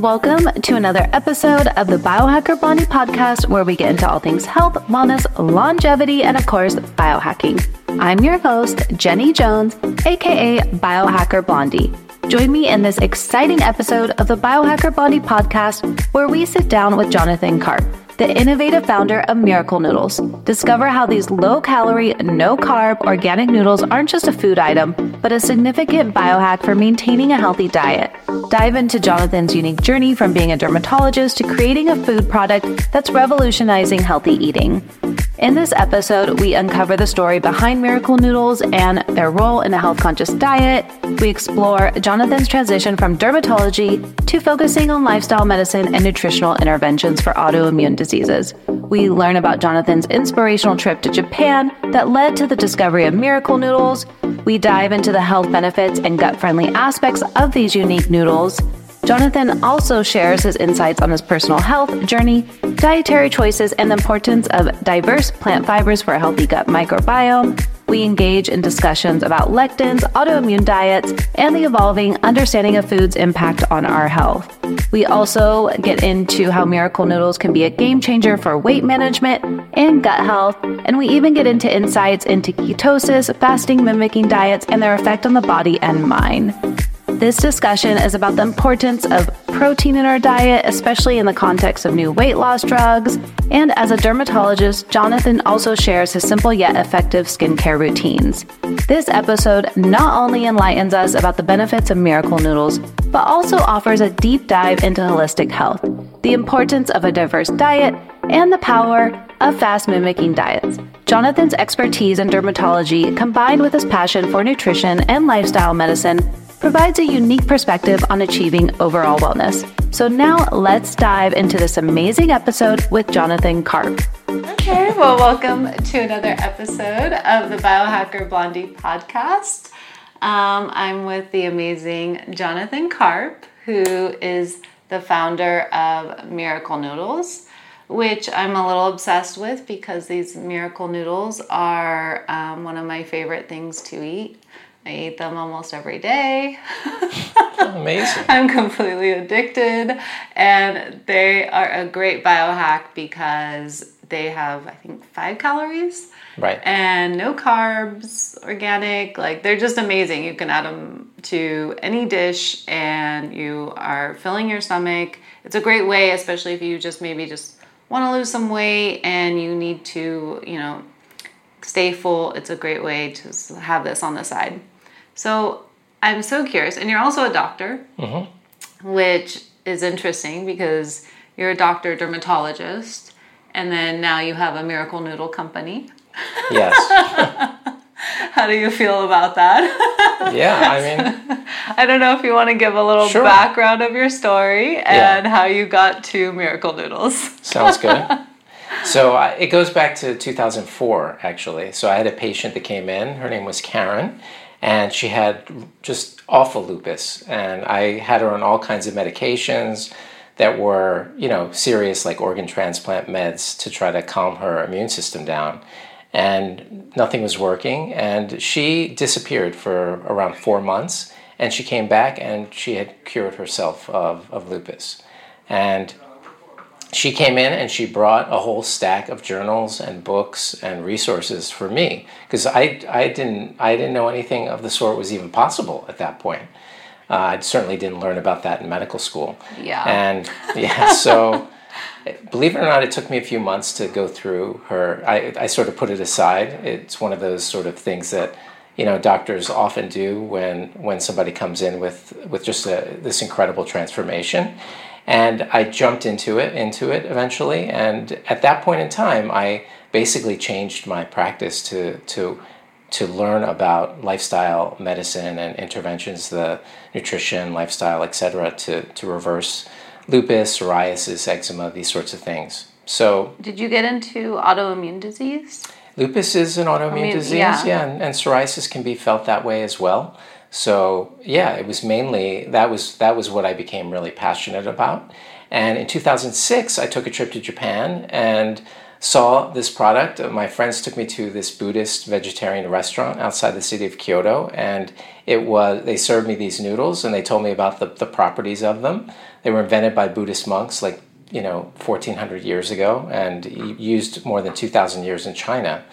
Welcome to another episode of the Biohacker Blondie podcast, where we get into all things health, wellness, longevity, and of course, biohacking. I'm your host, Jenny Jones, aka Biohacker Blondie. Join me in this exciting episode of the Biohacker Blondie podcast, where we sit down with Jonathan Carp the innovative founder of Miracle Noodles. Discover how these low calorie, no carb, organic noodles aren't just a food item, but a significant biohack for maintaining a healthy diet. Dive into Jonathan's unique journey from being a dermatologist to creating a food product that's revolutionizing healthy eating. In this episode, we uncover the story behind Miracle Noodles and their role in a health conscious diet. We explore Jonathan's transition from dermatology to focusing on lifestyle medicine and nutritional interventions for autoimmune diseases. We learn about Jonathan's inspirational trip to Japan that led to the discovery of Miracle Noodles. We dive into the health benefits and gut friendly aspects of these unique noodles. Jonathan also shares his insights on his personal health journey, dietary choices, and the importance of diverse plant fibers for a healthy gut microbiome. We engage in discussions about lectins, autoimmune diets, and the evolving understanding of food's impact on our health. We also get into how Miracle Noodles can be a game changer for weight management and gut health, and we even get into insights into ketosis, fasting mimicking diets, and their effect on the body and mind. This discussion is about the importance of protein in our diet, especially in the context of new weight loss drugs. And as a dermatologist, Jonathan also shares his simple yet effective skincare routines. This episode not only enlightens us about the benefits of miracle noodles, but also offers a deep dive into holistic health, the importance of a diverse diet, and the power of fast mimicking diets. Jonathan's expertise in dermatology, combined with his passion for nutrition and lifestyle medicine, provides a unique perspective on achieving overall wellness. So now let's dive into this amazing episode with Jonathan Carp. Okay, well, welcome to another episode of the Biohacker Blondie podcast. Um, I'm with the amazing Jonathan Carp, who is the founder of Miracle Noodles, which I'm a little obsessed with because these Miracle Noodles are um, one of my favorite things to eat. I eat them almost every day. Amazing. I'm completely addicted. And they are a great biohack because they have, I think, five calories. Right. And no carbs, organic. Like, they're just amazing. You can add them to any dish and you are filling your stomach. It's a great way, especially if you just maybe just want to lose some weight and you need to, you know, stay full. It's a great way to have this on the side. So I'm so curious, and you're also a doctor, mm-hmm. which is interesting because you're a doctor dermatologist, and then now you have a miracle noodle company. Yes. How do you feel about that? yeah, I mean, I don't know if you want to give a little sure. background of your story and yeah. how you got to Miracle Noodles. Sounds good. So uh, it goes back to 2004, actually. So I had a patient that came in. Her name was Karen, and she had just awful lupus. And i had her on all kinds of medications that were you know serious like organ transplant meds to try to calm her immune system down. And nothing was working. And she disappeared for around four months. And she came back and she had cured herself of, of lupus. And she came in and she brought a whole stack of journals and books and resources for me because I, I didn't I didn't know anything of the sort was even possible at that point. Uh, I certainly didn't learn about that in medical school. Yeah. And yeah, so believe it or not, it took me a few months to go through her. I, I sort of put it aside. It's one of those sort of things that you know doctors often do when when somebody comes in with with just a, this incredible transformation and I jumped into it into it eventually. And at that point in time I basically changed my practice to to to learn about lifestyle medicine and interventions the nutrition lifestyle etc to to reverse lupus psoriasis eczema these sorts of things. So did you get into autoimmune disease? Lupus is an autoimmune I mean, disease yeah, yeah and, and psoriasis can be felt that way as well so yeah, it was mainly that was that was what I became really passionate about. And in 2006, I took a trip to Japan and saw this product. My friends took me to this Buddhist vegetarian restaurant outside the city of Kyoto, and it was they served me these noodles, and they told me about the, the properties of them. They were invented by Buddhist monks, like you know, 1400 years ago, and used more than 2,000 years in China.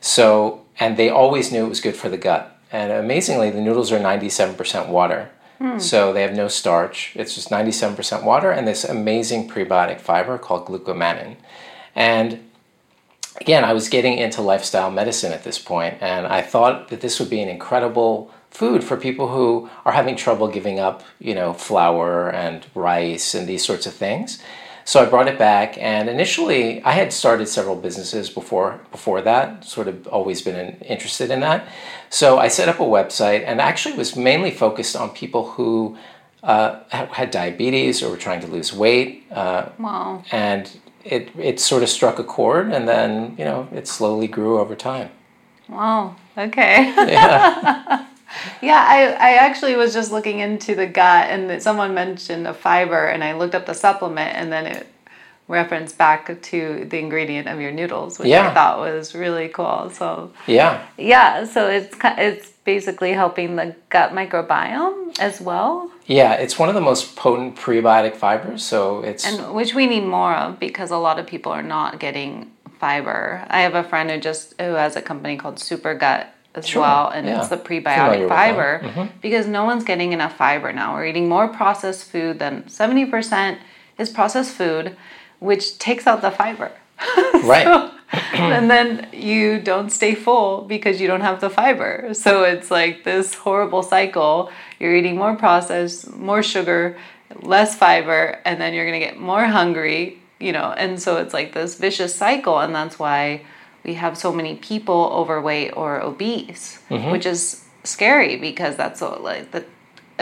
So, and they always knew it was good for the gut. And amazingly, the noodles are 97% water. Hmm. So they have no starch. It's just 97% water and this amazing prebiotic fiber called glucomannan. And again, I was getting into lifestyle medicine at this point, and I thought that this would be an incredible food for people who are having trouble giving up, you know, flour and rice and these sorts of things. So I brought it back, and initially I had started several businesses before before that. Sort of always been interested in that. So I set up a website, and actually was mainly focused on people who uh, had diabetes or were trying to lose weight. Uh, wow! And it it sort of struck a chord, and then you know it slowly grew over time. Wow. Okay. Yeah. yeah, I, I actually was just looking into the gut and someone mentioned a fiber and I looked up the supplement and then it referenced back to the ingredient of your noodles, which yeah. I thought was really cool. So yeah, yeah. So it's it's basically helping the gut microbiome as well. Yeah, it's one of the most potent prebiotic fibers. So it's and which we need more of because a lot of people are not getting fiber. I have a friend who just who has a company called Super Gut as sure. well, and yeah. it's the prebiotic fiber mm-hmm. because no one's getting enough fiber now. We're eating more processed food than 70% is processed food, which takes out the fiber. Right. so, and then you don't stay full because you don't have the fiber. So it's like this horrible cycle. You're eating more processed, more sugar, less fiber, and then you're going to get more hungry, you know, and so it's like this vicious cycle. And that's why we have so many people overweight or obese, mm-hmm. which is scary because that's so, like that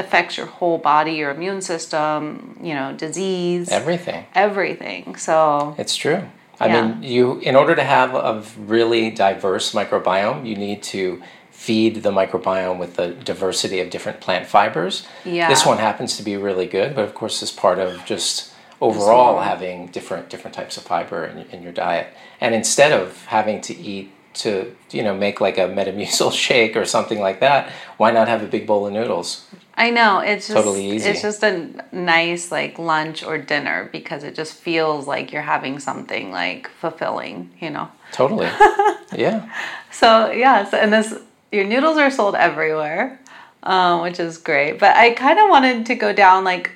affects your whole body, your immune system, you know, disease, everything, everything. So it's true. I yeah. mean, you in order to have a really diverse microbiome, you need to feed the microbiome with the diversity of different plant fibers. Yeah. This one happens to be really good, but of course, is part of just overall having different different types of fiber in, in your diet and instead of having to eat to you know make like a metamucil shake or something like that why not have a big bowl of noodles i know it's just, totally easy it's just a nice like lunch or dinner because it just feels like you're having something like fulfilling you know totally yeah so yes, and this your noodles are sold everywhere um, which is great but i kind of wanted to go down like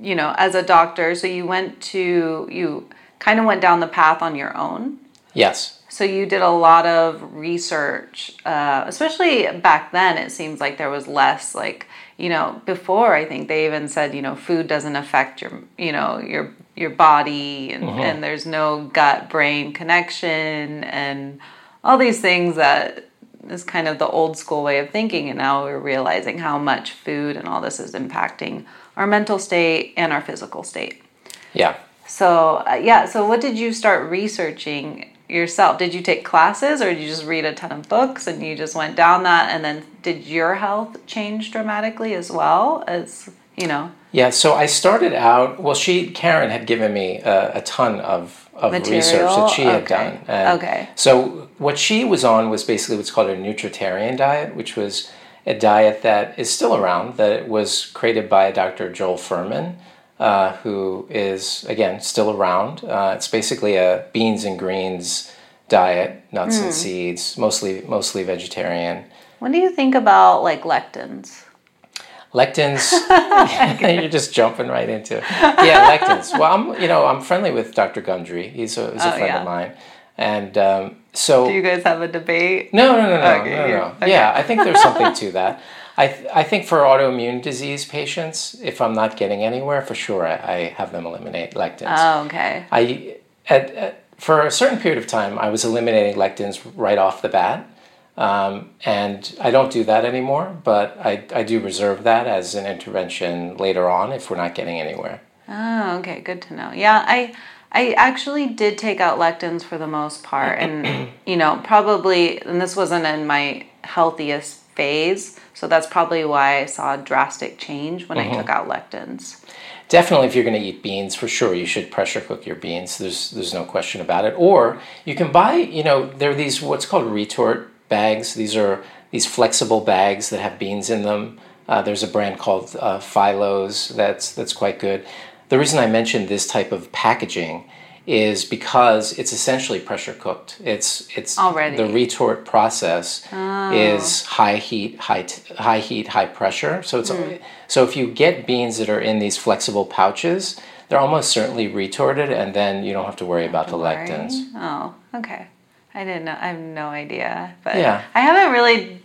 you know as a doctor so you went to you kind of went down the path on your own. Yes. So you did a lot of research, uh, especially back then. It seems like there was less like you know before. I think they even said you know food doesn't affect your you know your your body and, mm-hmm. and there's no gut brain connection and all these things that is kind of the old school way of thinking. And now we're realizing how much food and all this is impacting our mental state and our physical state. Yeah. So, uh, yeah, so what did you start researching yourself? Did you take classes or did you just read a ton of books and you just went down that? And then did your health change dramatically as well as, you know? Yeah, so I started out, well, she, Karen, had given me a, a ton of, of research that she had done. And okay. So, what she was on was basically what's called a nutritarian diet, which was a diet that is still around, that was created by Dr. Joel Fuhrman uh, who is again still around. Uh, it's basically a beans and greens diet, nuts mm. and hmm. seeds, mostly mostly vegetarian. What do you think about like lectins? Lectins, you're just jumping right into it. Yeah, lectins. Well, I'm you know I'm friendly with Dr. Gundry. He's a, he's a oh, friend yeah. of mine, and um, so. Do you guys have a debate? No, no, no, no, okay, no, no. Okay. Yeah, I think there's something to that. I, th- I think for autoimmune disease patients, if I'm not getting anywhere, for sure, I, I have them eliminate lectins. Oh, okay. I at, at, for a certain period of time, I was eliminating lectins right off the bat. Um, and I don't do that anymore, but I, I do reserve that as an intervention later on if we're not getting anywhere. Oh, okay, good to know. Yeah, I I actually did take out lectins for the most part, and you know, probably, and this wasn't in my healthiest phase, so that's probably why I saw a drastic change when mm-hmm. I took out lectins. definitely if you're going to eat beans for sure you should pressure cook your beans. There's there's no question about it. Or you can buy you know there are these what's called retort bags. These are these flexible bags that have beans in them. Uh, there's a brand called uh, Fillo's that's that's quite good. The reason i mentioned this type of packaging is because it's essentially pressure cooked. It's it's Already. the retort process oh. is high heat, high t- high heat, high pressure. So it's hmm. so if you get beans that are in these flexible pouches, they're almost certainly retorted, and then you don't have to worry about the Right? lectins. Oh, okay. I didn't know. I have no idea. But Yeah. I haven't really,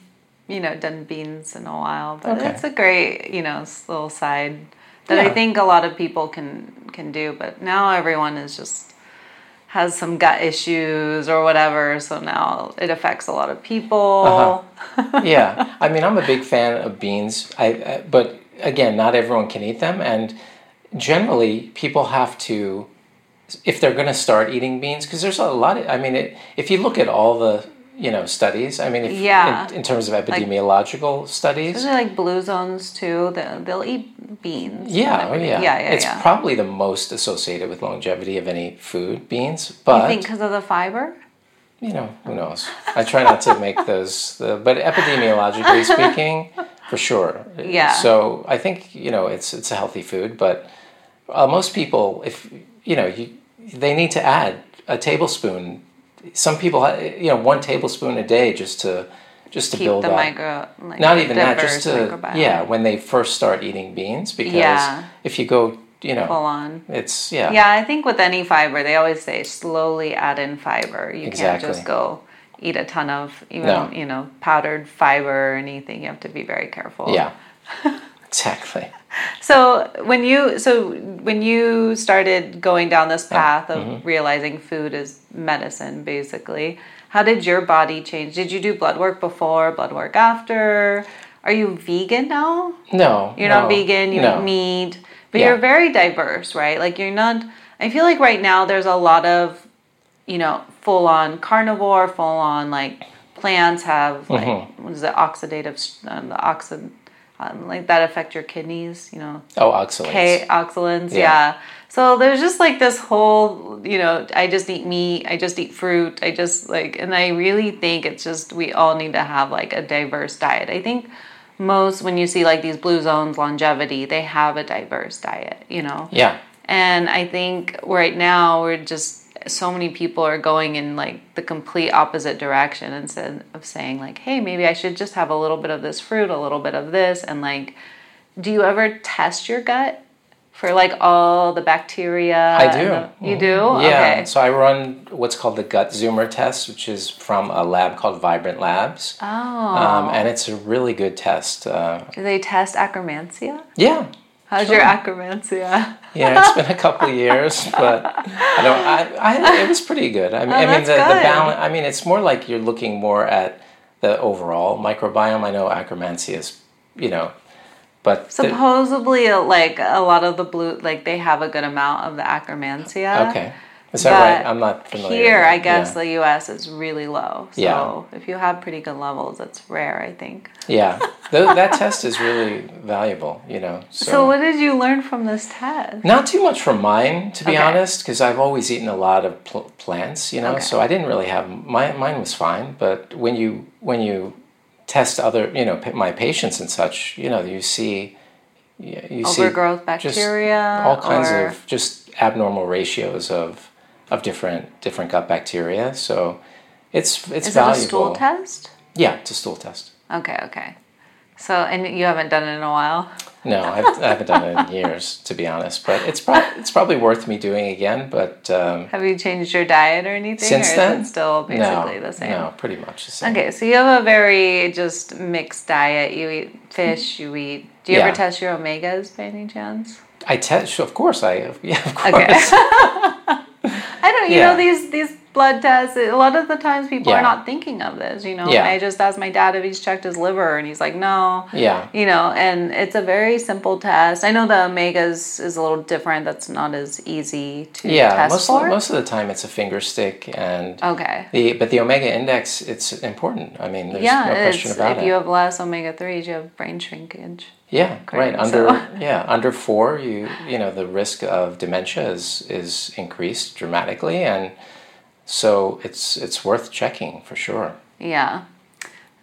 you know, done beans in a while. But Okay. it's a great, you know, little side that I think a lot of people can can do. But now everyone is just has some gut issues or whatever. So now it affects a lot of people. Uh-huh. yeah, I mean, I'm a big fan of beans. I, I but again, not everyone can eat them, and generally, people have to if they're going to start eating beans because there's a lot of. I mean, it, if you look at all the you know studies, I mean, if, Yeah. in, in terms of epidemiological studies, Those are like blue zones too. They'll, they'll eat beans. yeah, oh, yeah, yeah, yeah. it's yeah. probably the most associated with longevity of any food, beans. you But think because of the fiber? you know, who knows? I try not to make those, the, but epidemiologically speaking, for sure. Yeah. So I think you know it's it's a healthy food, but uh, most people, if you know, you they need to add a tablespoon. Some people, you know, one tablespoon a day just to just to Keep build the up. micro. Like, Not even that, just to microbiome. yeah, when they first start eating beans, because Yeah. if you go, you know, full on. it's yeah, Yeah, I think with any fiber, they always say slowly add in fiber. You can't just go eat a ton of even No. you know powdered fiber or anything. You have to be very careful. yeah, exactly. So when you so when you started going down this path of Mm-hmm. realizing food is medicine, basically, how did your body change? Did you do blood work before, blood work after? Are you vegan now? No, You're no, not vegan, you no. eat meat, but Yeah. you're very diverse, right? Like you're not. I feel like right now there's a lot of, you know, full on carnivore, full on like plants have like Mm-hmm. what is it oxidative um, the oxid um, like that affect your kidneys, you know, Oh, oxalates. K oxalins, Yeah. yeah. So there's just like this whole, you know, I just eat meat, I just eat fruit, I just like, and I really think it's just we all need to have like a diverse diet. I think most when you see like these blue zones longevity, they have a diverse diet, you know. Yeah. And I think right now we're just so many people are going in like the complete opposite direction instead of saying like, hey, maybe I should just have a little bit of this fruit, a little bit of this, and like, do you ever test your gut for like all the bacteria? I do. the- you do? Yeah. Okay. So I run what's called the gut zoomer test, which is from a lab called Vibrant Labs. Oh. Um, and it's a really good test. Uh, do they test Akkermansia? yeah. How's your Akkermansia? Yeah, it's been a couple of years, but I don't. I, I it was pretty good. I mean, I mean Oh, the, the balance. I mean, it's more like you're looking more at the overall microbiome. I know Akkermansia is, you know, but Supposedly, uh, like a lot of the blue, like they have a good amount of the Akkermansia. okay, is that But right? I'm not familiar. Here. I guess Yeah. the U.S. is really low. So Yeah. if you have pretty good levels, it's rare, I think. Yeah, Th- that test is really valuable. You know. So, what did you learn from this test? Not too much from mine, to be Okay. honest, because I've always eaten a lot of pl- plants, you know. Okay. So I didn't really have my mine was fine. But when you when you test other, you know, pa- my patients and such, you know, you see you, you see Overgrowth just bacteria, all kinds of just abnormal ratios of of different different gut bacteria. So it's it's Is valuable. it a stool test? Yeah, it's a stool test. Okay, okay. So, and you haven't done it in a while? No, I've, I haven't done it in years, to be honest. But it's pro- it's probably worth me doing again. But um, Have you changed your diet or anything? since or then, is it still basically no, the same? No, pretty much the same. Okay, so you have a very just mixed diet. You eat fish, you eat. Do you Yeah. ever test your omegas by any chance? I test, of course. I yeah, of course. Okay. I don't. You Yeah. know these these blood tests. A lot of the times people Yeah. are not thinking of this. You know, Yeah. I just asked my dad if he's checked his liver, and he's like, no. Yeah. You know, and it's a very simple test. I know the omegas is a little different. That's not as easy to Yeah, test most for. of, most of the time it's a finger stick, and okay. the but the omega index it's important. I mean, there's yeah, no question about if it. If you have less omega threes, you have brain shrinkage. Yeah, right. Under so- yeah, under four, you you know the risk of dementia is is increased dramatically, and so it's it's worth checking for sure. Yeah.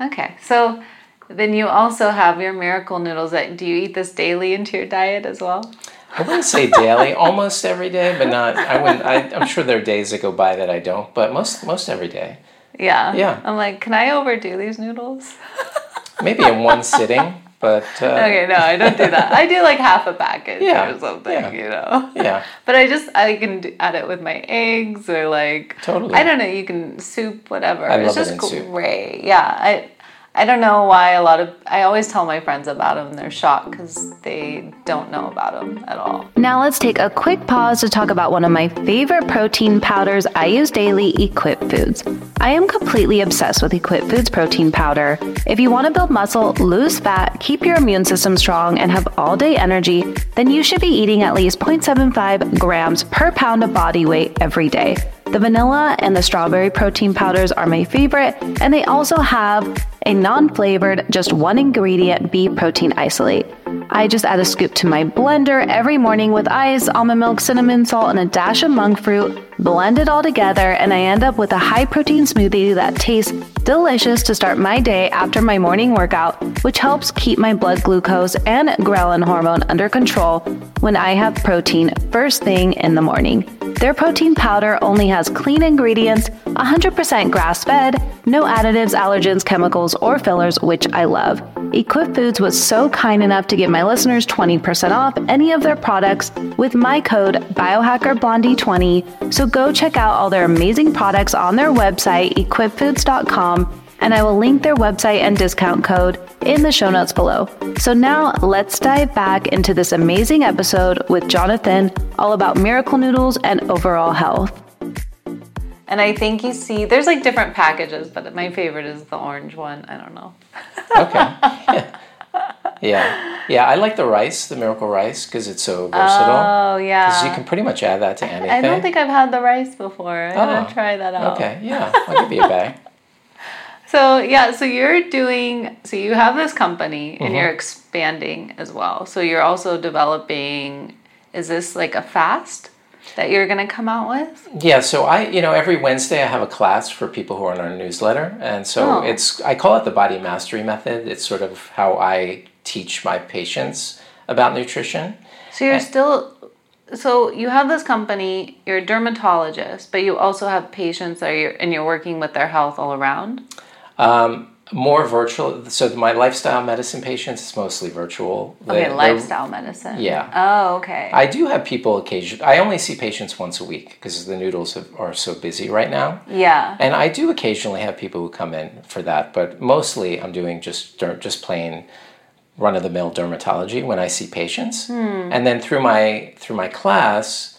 Okay. So then you also have your miracle noodles. That do you eat this daily into your diet as well? I wouldn't say daily, almost every day, but not. I wouldn't. I, I'm sure there are days that go by that I don't, but most most every day. Yeah. Yeah. I'm like, can I overdo these noodles? Maybe in one sitting, but uh, Okay, no, I don't do that. I do like half a package Yeah, or something, yeah. you know. yeah, But I just I can add it with my eggs or like Totally. I don't know. You can soup whatever. I it's love it just in soup. great. Yeah. I I don't know why a lot of I always tell my friends about them. They're shocked because they don't know about them at all. Now let's take a quick pause to talk about one of my favorite protein powders I use daily, Equip Foods. I am completely obsessed with Equip Foods protein powder. If you want to build muscle, lose fat, keep your immune system strong, and have all day energy, then you should be eating at least 0.75 grams per pound of body weight every day. The vanilla and the strawberry protein powders are my favorite, and they also have a non flavored, just one ingredient bee protein isolate. I just add a scoop to my blender every morning with ice, almond milk, cinnamon, salt, and a dash of monk fruit. Blend it all together, and I end up with a high protein smoothie that tastes delicious to start my day after my morning workout, which helps keep my blood glucose and ghrelin hormone under control when I have protein first thing in the morning. Their protein powder only has clean ingredients, 100% grass fed, no additives, allergens, chemicals, or fillers, which I love. Equip Foods was so kind enough to give my listeners 20% off any of their products with my code biohackerblondie20. So go check out all their amazing products on their website, equipfoods.com, and I will link their website and discount code in the show notes below. So now let's dive back into this amazing episode with Jonathan all about miracle noodles and overall health. And I think you see there's like different packages, but my favorite is the orange one. I don't know. okay. yeah, yeah. I like the rice, the miracle rice, because it's so versatile. Oh yeah. Because you can pretty much add that to anything. I don't think I've had the rice before. I want Oh, to try that out. Okay, yeah, I'll give you a bag. So yeah, so you're doing so you have this company and Mm-hmm. you're expanding as well. So you're also developing is this like a fast that you're going to come out with? Yeah, so I, you know, every Wednesday I have a class for people who are in our newsletter, and so Oh. it's I call it the body mastery method. It's sort of how I teach my patients about nutrition. So you're still so you have this company, you're a dermatologist, but you also have patients that you're and you're working with their health all around. Um, More virtual. So my lifestyle medicine patients is mostly virtual. They- Okay, lifestyle medicine. Yeah. Oh, okay. I do have people occasionally. I only see patients once a week because the noodles have, are so busy right now. yeah. And I do occasionally have people who come in for that, but mostly I'm doing just just plain run of the mill dermatology when I see patients. And then through my through my class,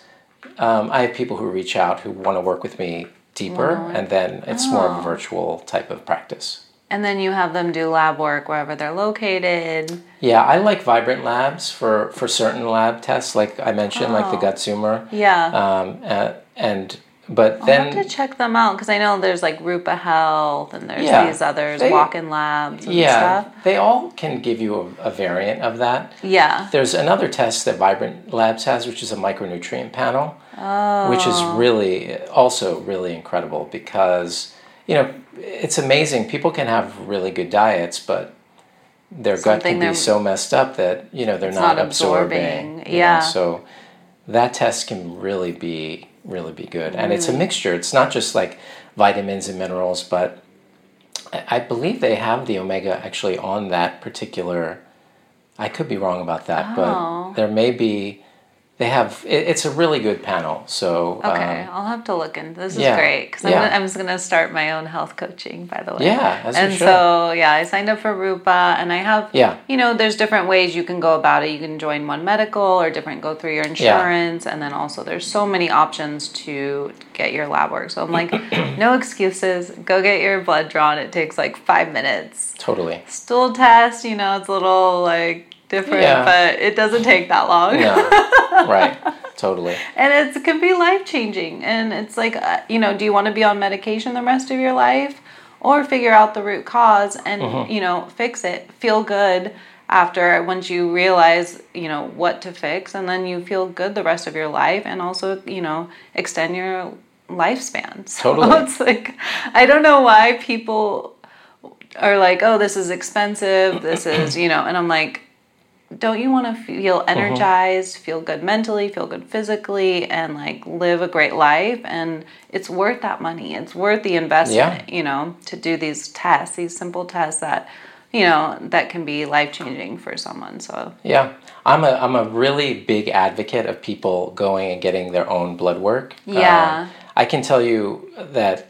um, I have people who reach out who want to work with me deeper, and then it's more of a virtual type of practice. And then you have them do lab work wherever they're located. Yeah, I like Vibrant Labs for for certain lab tests, like I mentioned, like the gut zoomer. Yeah. Um, uh, and but I'll then have to check them out because I know there's like Rupa Health and there's Yeah, these others, they- walk-in labs and yeah, stuff. they all can give you a, a variant of that. Yeah. There's another test that Vibrant Labs has, which is a micronutrient panel, which is Oh. really also really incredible because you know it's amazing. People can have really good diets, but their gut can be so messed up that you know they're not, not absorbing. absorbing, you know, yeah. so that test can really be really be good, and Mm. it's a mixture. It's not just like vitamins and minerals, but I I believe they have the omega actually on that particular. I could be wrong about that, Oh. but there may be. They have. It, it's a really good panel. So Okay, um, I'll have to look into this. Is yeah, great because I'm, I'm just gonna start my own health coaching. By the way, Yeah, and so yeah, I signed up for Rupa, and I have Yeah. you know, there's different ways you can go about it. You can join One Medical or different go through your insurance, and then also there's so many options to get your lab work. So I'm like, no excuses. Go get your blood drawn. It takes like five minutes. totally. Stool test, you know, it's a little like different, Yeah. but it doesn't take that long. No, right. Totally. and it's, it can be life changing and it's like uh, you know do you want to be on medication the rest of your life or figure out the root cause and Mm-hmm. you know fix it feel good after once you realize you know what to fix and then you feel good the rest of your life and also you know extend your lifespan so Totally. it's like i don't know why people are like oh this is expensive this is you know and i'm like don't you want to feel Mm-hmm. energized feel good mentally feel good physically and like live a great life and it's worth that money it's worth the investment you know to do these tests these simple tests that you know that can be life changing for someone so Yeah, I'm a I'm a really big advocate of people going and getting their own blood work. Yeah. Um, I can tell you that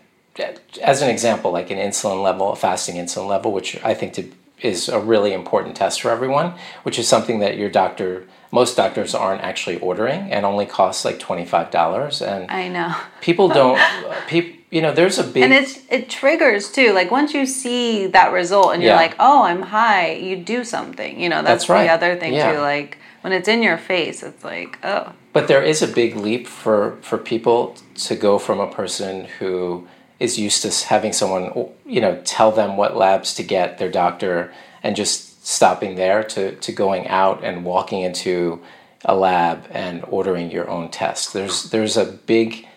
as an example, like an insulin level, a fasting insulin level, which I think to, is a really important test for everyone, which is something that your doctor, most doctors aren't actually ordering, and only costs like twenty five dollars. And i know people don't, people, you know, there's a big and it's it triggers too like once you see that result and you're like oh i'm high you do something you know that's, That's right. the other thing Yeah. too like when it's in your face it's like oh But there is a big leap for, for people to go from a person who is used to having someone, you know, tell them what labs to get, their doctor, and just stopping there to, to going out and walking into a lab and ordering your own test. There's, there's a big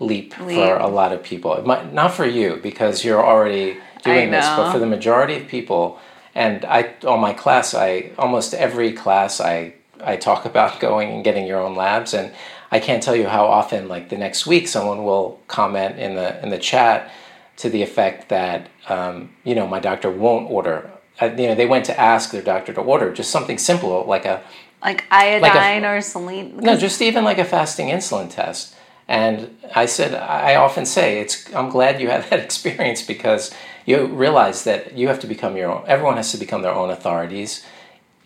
leap, Leap. for a lot of people. It might, not for you because you're already doing this, but for the majority of people, and I on my class, I almost every class I I talk about going and getting your own labs, and I can't tell you how often like the next week someone will comment in the in the chat to the effect that um, you know my doctor won't order. Uh, you know they went to ask their doctor to order just something simple like a like iodine or saline no, just even like a fasting insulin test. And I said, I often say, it's. I'm glad you had that experience because you realize that you have to become your own. Everyone has to become their own authorities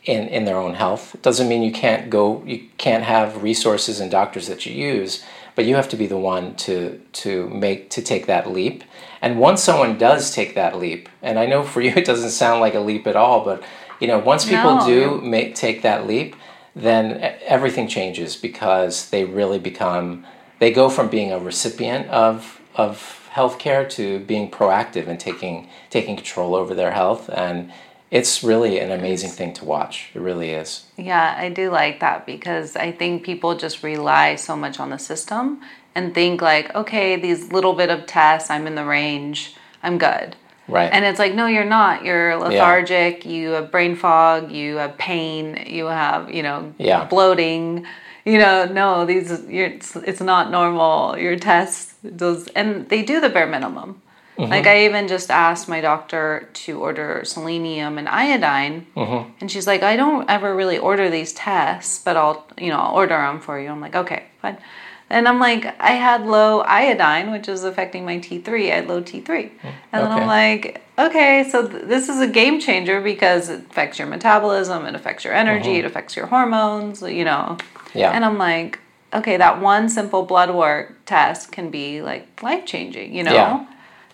in in their own health. It doesn't mean you can't go. You can't have resources and doctors that you use, but you have to be the one to to make to take that leap. And once someone does take that leap, and I know for you it doesn't sound like a leap at all, but you know, once people No. do make take that leap, then everything changes because they really become they go from being a recipient of of healthcare to being proactive and taking taking control over their health and it's really an amazing thing to watch it really is Yeah, I do like that because I think people just rely so much on the system and think like, okay, these little bit of tests, I'm in the range, I'm good. right And it's like, no, you're not. You're lethargic. Yeah. You have brain fog. You have pain. You have, you know, Yeah. bloating. You know, no, these you're, it's, it's not normal. Your tests, those, and they do the bare minimum. Mm-hmm. Like I even just asked my doctor to order selenium and iodine, mm-hmm. and she's like, I don't ever really order these tests, but I'll, you know, I'll order them for you. I'm like, okay, fine. And I'm like, I had low iodine, which is affecting my T3. I had low T3. Mm, and then I'm Okay. like, okay, so th- this is a game changer because it affects your metabolism, it affects your energy, mm-hmm. it affects your hormones, you know. Yeah. And I'm like, okay, that one simple blood work test can be like life changing, you know? Yeah.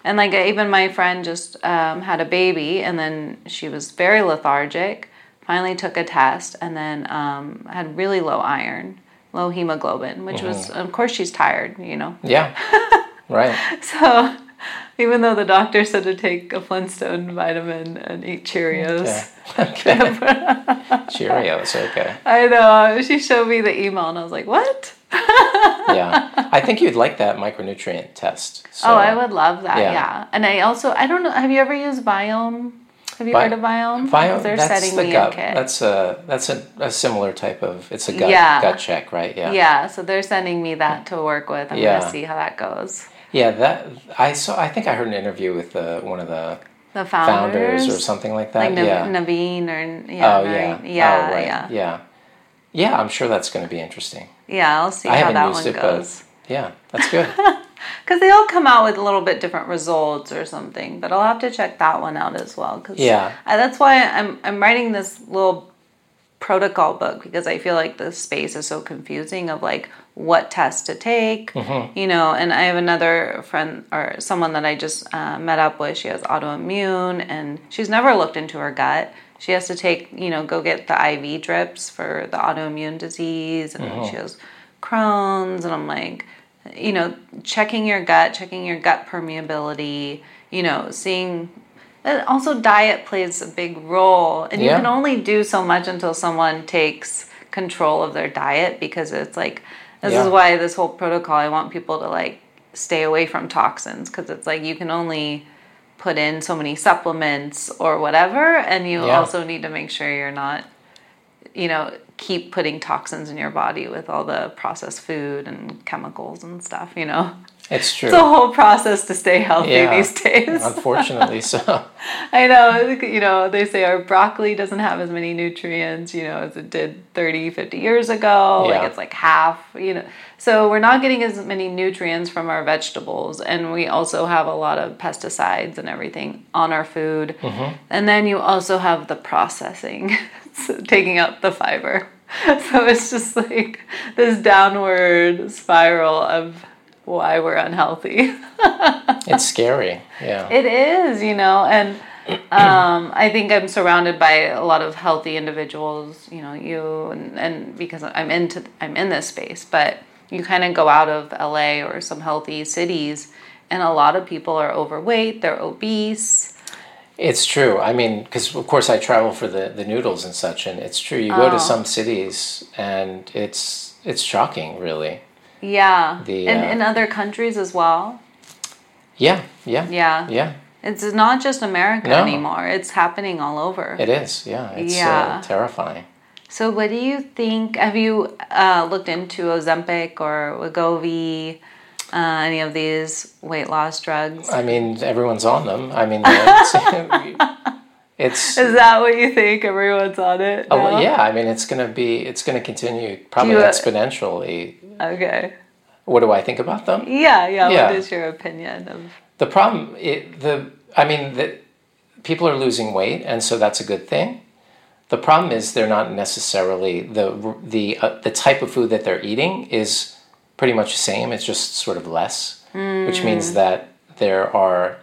And like even my friend just um, had a baby and then she was very lethargic, finally took a test and then um, had really low iron, low hemoglobin, which was, of course, she's tired, you know? yeah. Right. So even though the doctor said to take a Flintstone vitamin and eat Cheerios, okay, okay. cheerios okay I know she showed me the email and I was like, "What? yeah i think you'd like that micronutrient test so, oh, I would love that." yeah. Yeah. and I also I don't know. Have you ever used Viome? Have you heard of Viome? Bio, They're that's setting the me gut. kit. That's a that's a, a similar type of. It's a gut Yeah. gut check, right? Yeah. yeah, so they're sending me that to work with. I'm Yeah. gonna see how that goes. Yeah, that I saw. I think I heard an interview with uh, one of the The founders, founders or something like that. like Nav- yeah. Naveen or yeah, oh Naveen. yeah. yeah, oh, right. yeah, Yeah. Yeah, I'm sure that's going to be interesting. yeah. I'll see I how that used one it, goes. but yeah, that's good. Because they all come out with a little bit different results or something, but I'll have to check that one out as well. Cause Yeah. I, that's why I'm I'm writing this little protocol book because I feel like the space is so confusing of like what test to take, Mm-hmm. you know. And I have another friend or someone that I just uh, met up with. She has autoimmune, and she's never looked into her gut. She has to take, you know, go get the IV drips for the autoimmune disease, and Mm-hmm. she has Crohn's, and I'm like, you know, checking your gut, checking your gut permeability, you know, seeing And also, diet plays a big role, and you can only do so much until someone takes control of their diet because it's like this Yeah. is why this whole protocol. I want people to like stay away from toxins because it's like you can only put in so many supplements or whatever, and you Yeah. also need to make sure you're not, you know, keep putting toxins in your body with all the processed food and chemicals and stuff. You know, It's true. it's a whole process to stay healthy Yeah. these days. Unfortunately, so. I know, you know, they say our broccoli doesn't have as many nutrients, you know, as it did 30, 50 years ago. Yeah. Like it's like half, you know. So we're not getting as many nutrients from our vegetables. And we also have a lot of pesticides and everything on our food. Mm-hmm. And then you also have the processing, so taking out the fiber. So it's just like this downward spiral of why we're unhealthy. It's scary. Yeah. It is, you know, and um, I think I'm surrounded by a lot of healthy individuals. You know, you and, and because I'm into I'm in this space, but you kind of go out of LA or some healthy cities, and a lot of people are overweight. They're obese. It's true. I mean, because of course I travel for the, the noodles and such, and it's true. You go Oh. to some cities, and it's it's shocking, really. Yeah, The, and uh, in other countries as well. Yeah, yeah, Yeah, yeah. It's not just America No. anymore. It's happening all over. It is. Yeah, it's Yeah. Uh, terrifying. So, what do you think? Have you uh, looked into Ozempic or Wegovy, uh, any of these weight loss drugs? I mean, everyone's on them. I mean, it's, it's Is that what you think? Everyone's on it. oh, now? yeah. I mean, it's gonna be it's gonna continue probably you, uh, exponentially. Okay. What do I think about them? Yeah, yeah. Yeah. What is your opinion of? The problem, it, the I mean, the, people are losing weight, and so that's a good thing. The problem is they're not necessarily the the uh, the type of food that they're eating is pretty much the same. It's just sort of less, which means that there are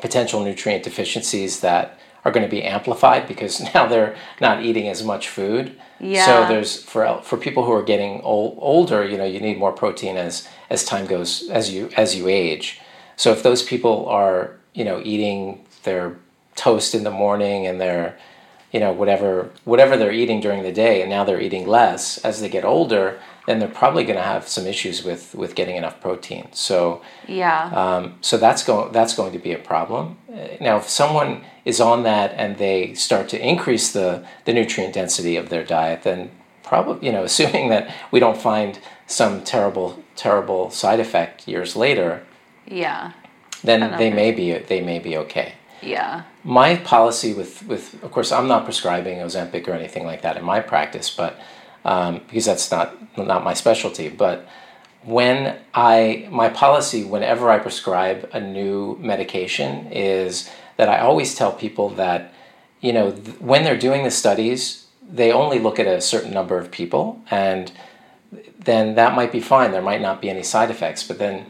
potential nutrient deficiencies that are going to be amplified because now they're not eating as much food. Yeah. So there's for for people who are getting old, older, you know, you need more protein as as time goes as you as you age. So if those people are, you know, eating their toast in the morning and their you know whatever whatever they're eating during the day and now they're eating less as they get older then they're probably going to have some issues with with getting enough protein so Yeah. um, so that's going that's going to be a problem. Now, if someone is on that and they start to increase the the nutrient density of their diet, then probably you know, assuming that we don't find some terrible terrible side effect years later, yeah. then know. they may be they may be okay. Yeah. My policy with with of course I'm not prescribing Ozempic or anything like that in my practice, but um, because that's not not my specialty, but when I my policy whenever I prescribe a new medication is that I always tell people that you know th- when they're doing the studies they only look at a certain number of people and then that might be fine. There might not be any side effects. But then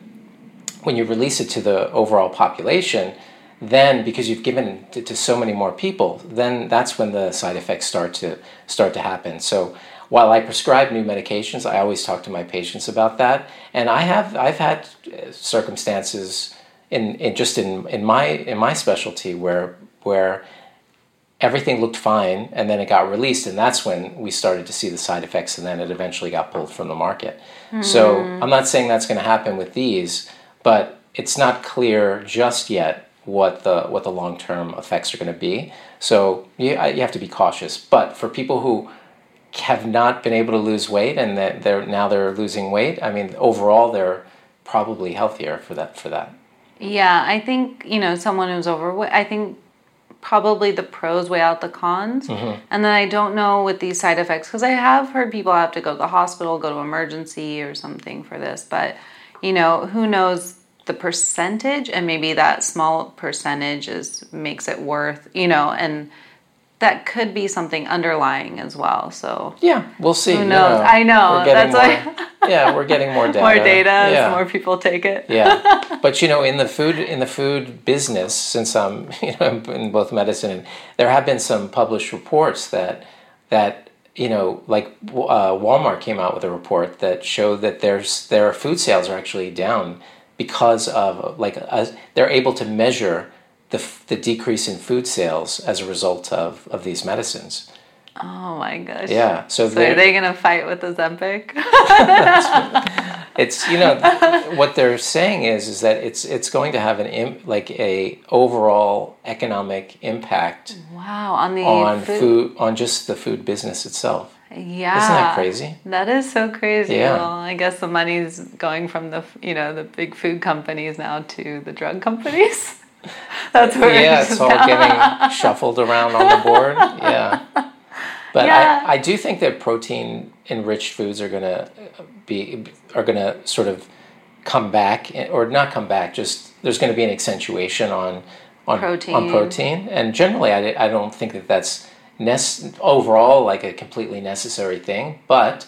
when you release it to the overall population then because you've given it to, to so many more people then that's when the side effects start to start to happen so while I prescribe new medications, I always talk to my patients about that. And I have I've had uh, circumstances in, in just in, in my in my specialty where where everything looked fine and then it got released and that's when we started to see the side effects and then it eventually got pulled from the market. So I'm not saying that's going to happen with these, but it's not clear just yet what the what the long term effects are going to be. So you, you have to be cautious. But for people who have not been able to lose weight and that they're now they're losing weight, I mean overall they're probably healthier for that for that. Yeah, I think, you know, someone who's overweight, I think probably the pros weigh out the cons. Mm-hmm. And then I don't know with these side effects, because I have heard people have to go to the hospital, go to emergency or something for this. But, you know, who knows the percentage? And maybe that small percentage is makes it worth, you know, and that could be something underlying as well. So Yeah, we'll see. who knows? I know. That's more, why yeah, we're getting more data. more data as Yeah. more people take it. yeah but you know in the food in the food business since i'm you know in both medicine and there have been some published reports that that you know like uh, walmart came out with a report that showed that there's their food sales are actually down because of like uh, they're able to measure the, the decrease in food sales as a result of, of these medicines. Oh my gosh. Yeah. So, so are they going to fight with Ozempic? it's you know what they're saying is is that it's it's going to have an Im, like a overall economic impact. Wow, on the on food, food on just the food business itself. Yeah. Isn't that crazy? That is so crazy. Yeah. Well, I guess the money's going from the you know the big food companies now to the drug companies. That's where yeah, it's, all getting shuffled around on the board. Yeah. But yeah. I, I do think that protein enriched foods are gonna uh, be are gonna sort of come back eh, or not come back. Just there's going to be an accentuation on on protein. on protein, and generally I, I don't think that that's overall like a completely necessary thing. But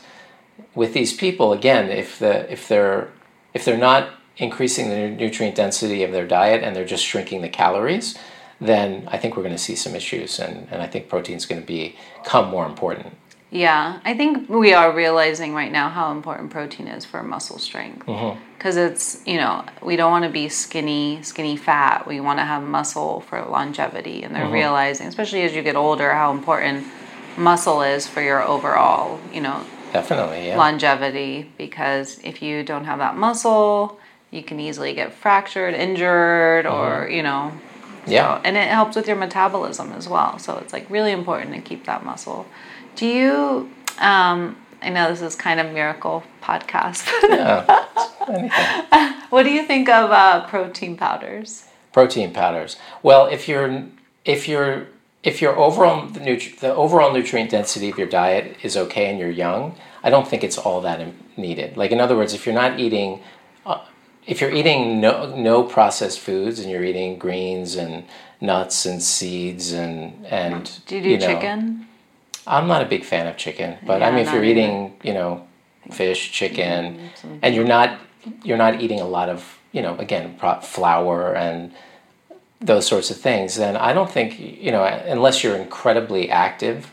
with these people, again, if the if they're if they're not increasing the nutrient density of their diet and they're just shrinking the calories, then I think we're going to see some issues, and, and I think protein is going to become more important. Yeah, I think we are realizing right now how important protein is for muscle strength. Because mm-hmm. it's, you know, we don't want to be skinny, skinny fat. We want to have muscle for longevity. And they're mm-hmm. realizing, especially as you get older, how important muscle is for your overall, you know, definitely yeah. longevity. Because if you don't have that muscle, you can easily get fractured, injured, mm-hmm. or, you know, yeah. and it helps with your metabolism as well. So it's like really important to keep that muscle. Do you? Um, I know this is kind of miracle podcast. yeah. what do you think of uh, protein powders? Protein powders. Well, if you're if you're if your overall the, nutri- the overall nutrient density of your diet is okay and you're young, I don't think it's all that needed. Like in other words, if you're not eating uh, if you're eating no no processed foods and you're eating greens and nuts and seeds and and do you do you know, chicken? I'm not a big fan of chicken, but yeah, I mean, if you're eating, you know, fish, chicken, mm-hmm. and you're not you're not eating a lot of, you know, again, flour and those sorts of things, then I don't think, you know, unless you're incredibly active,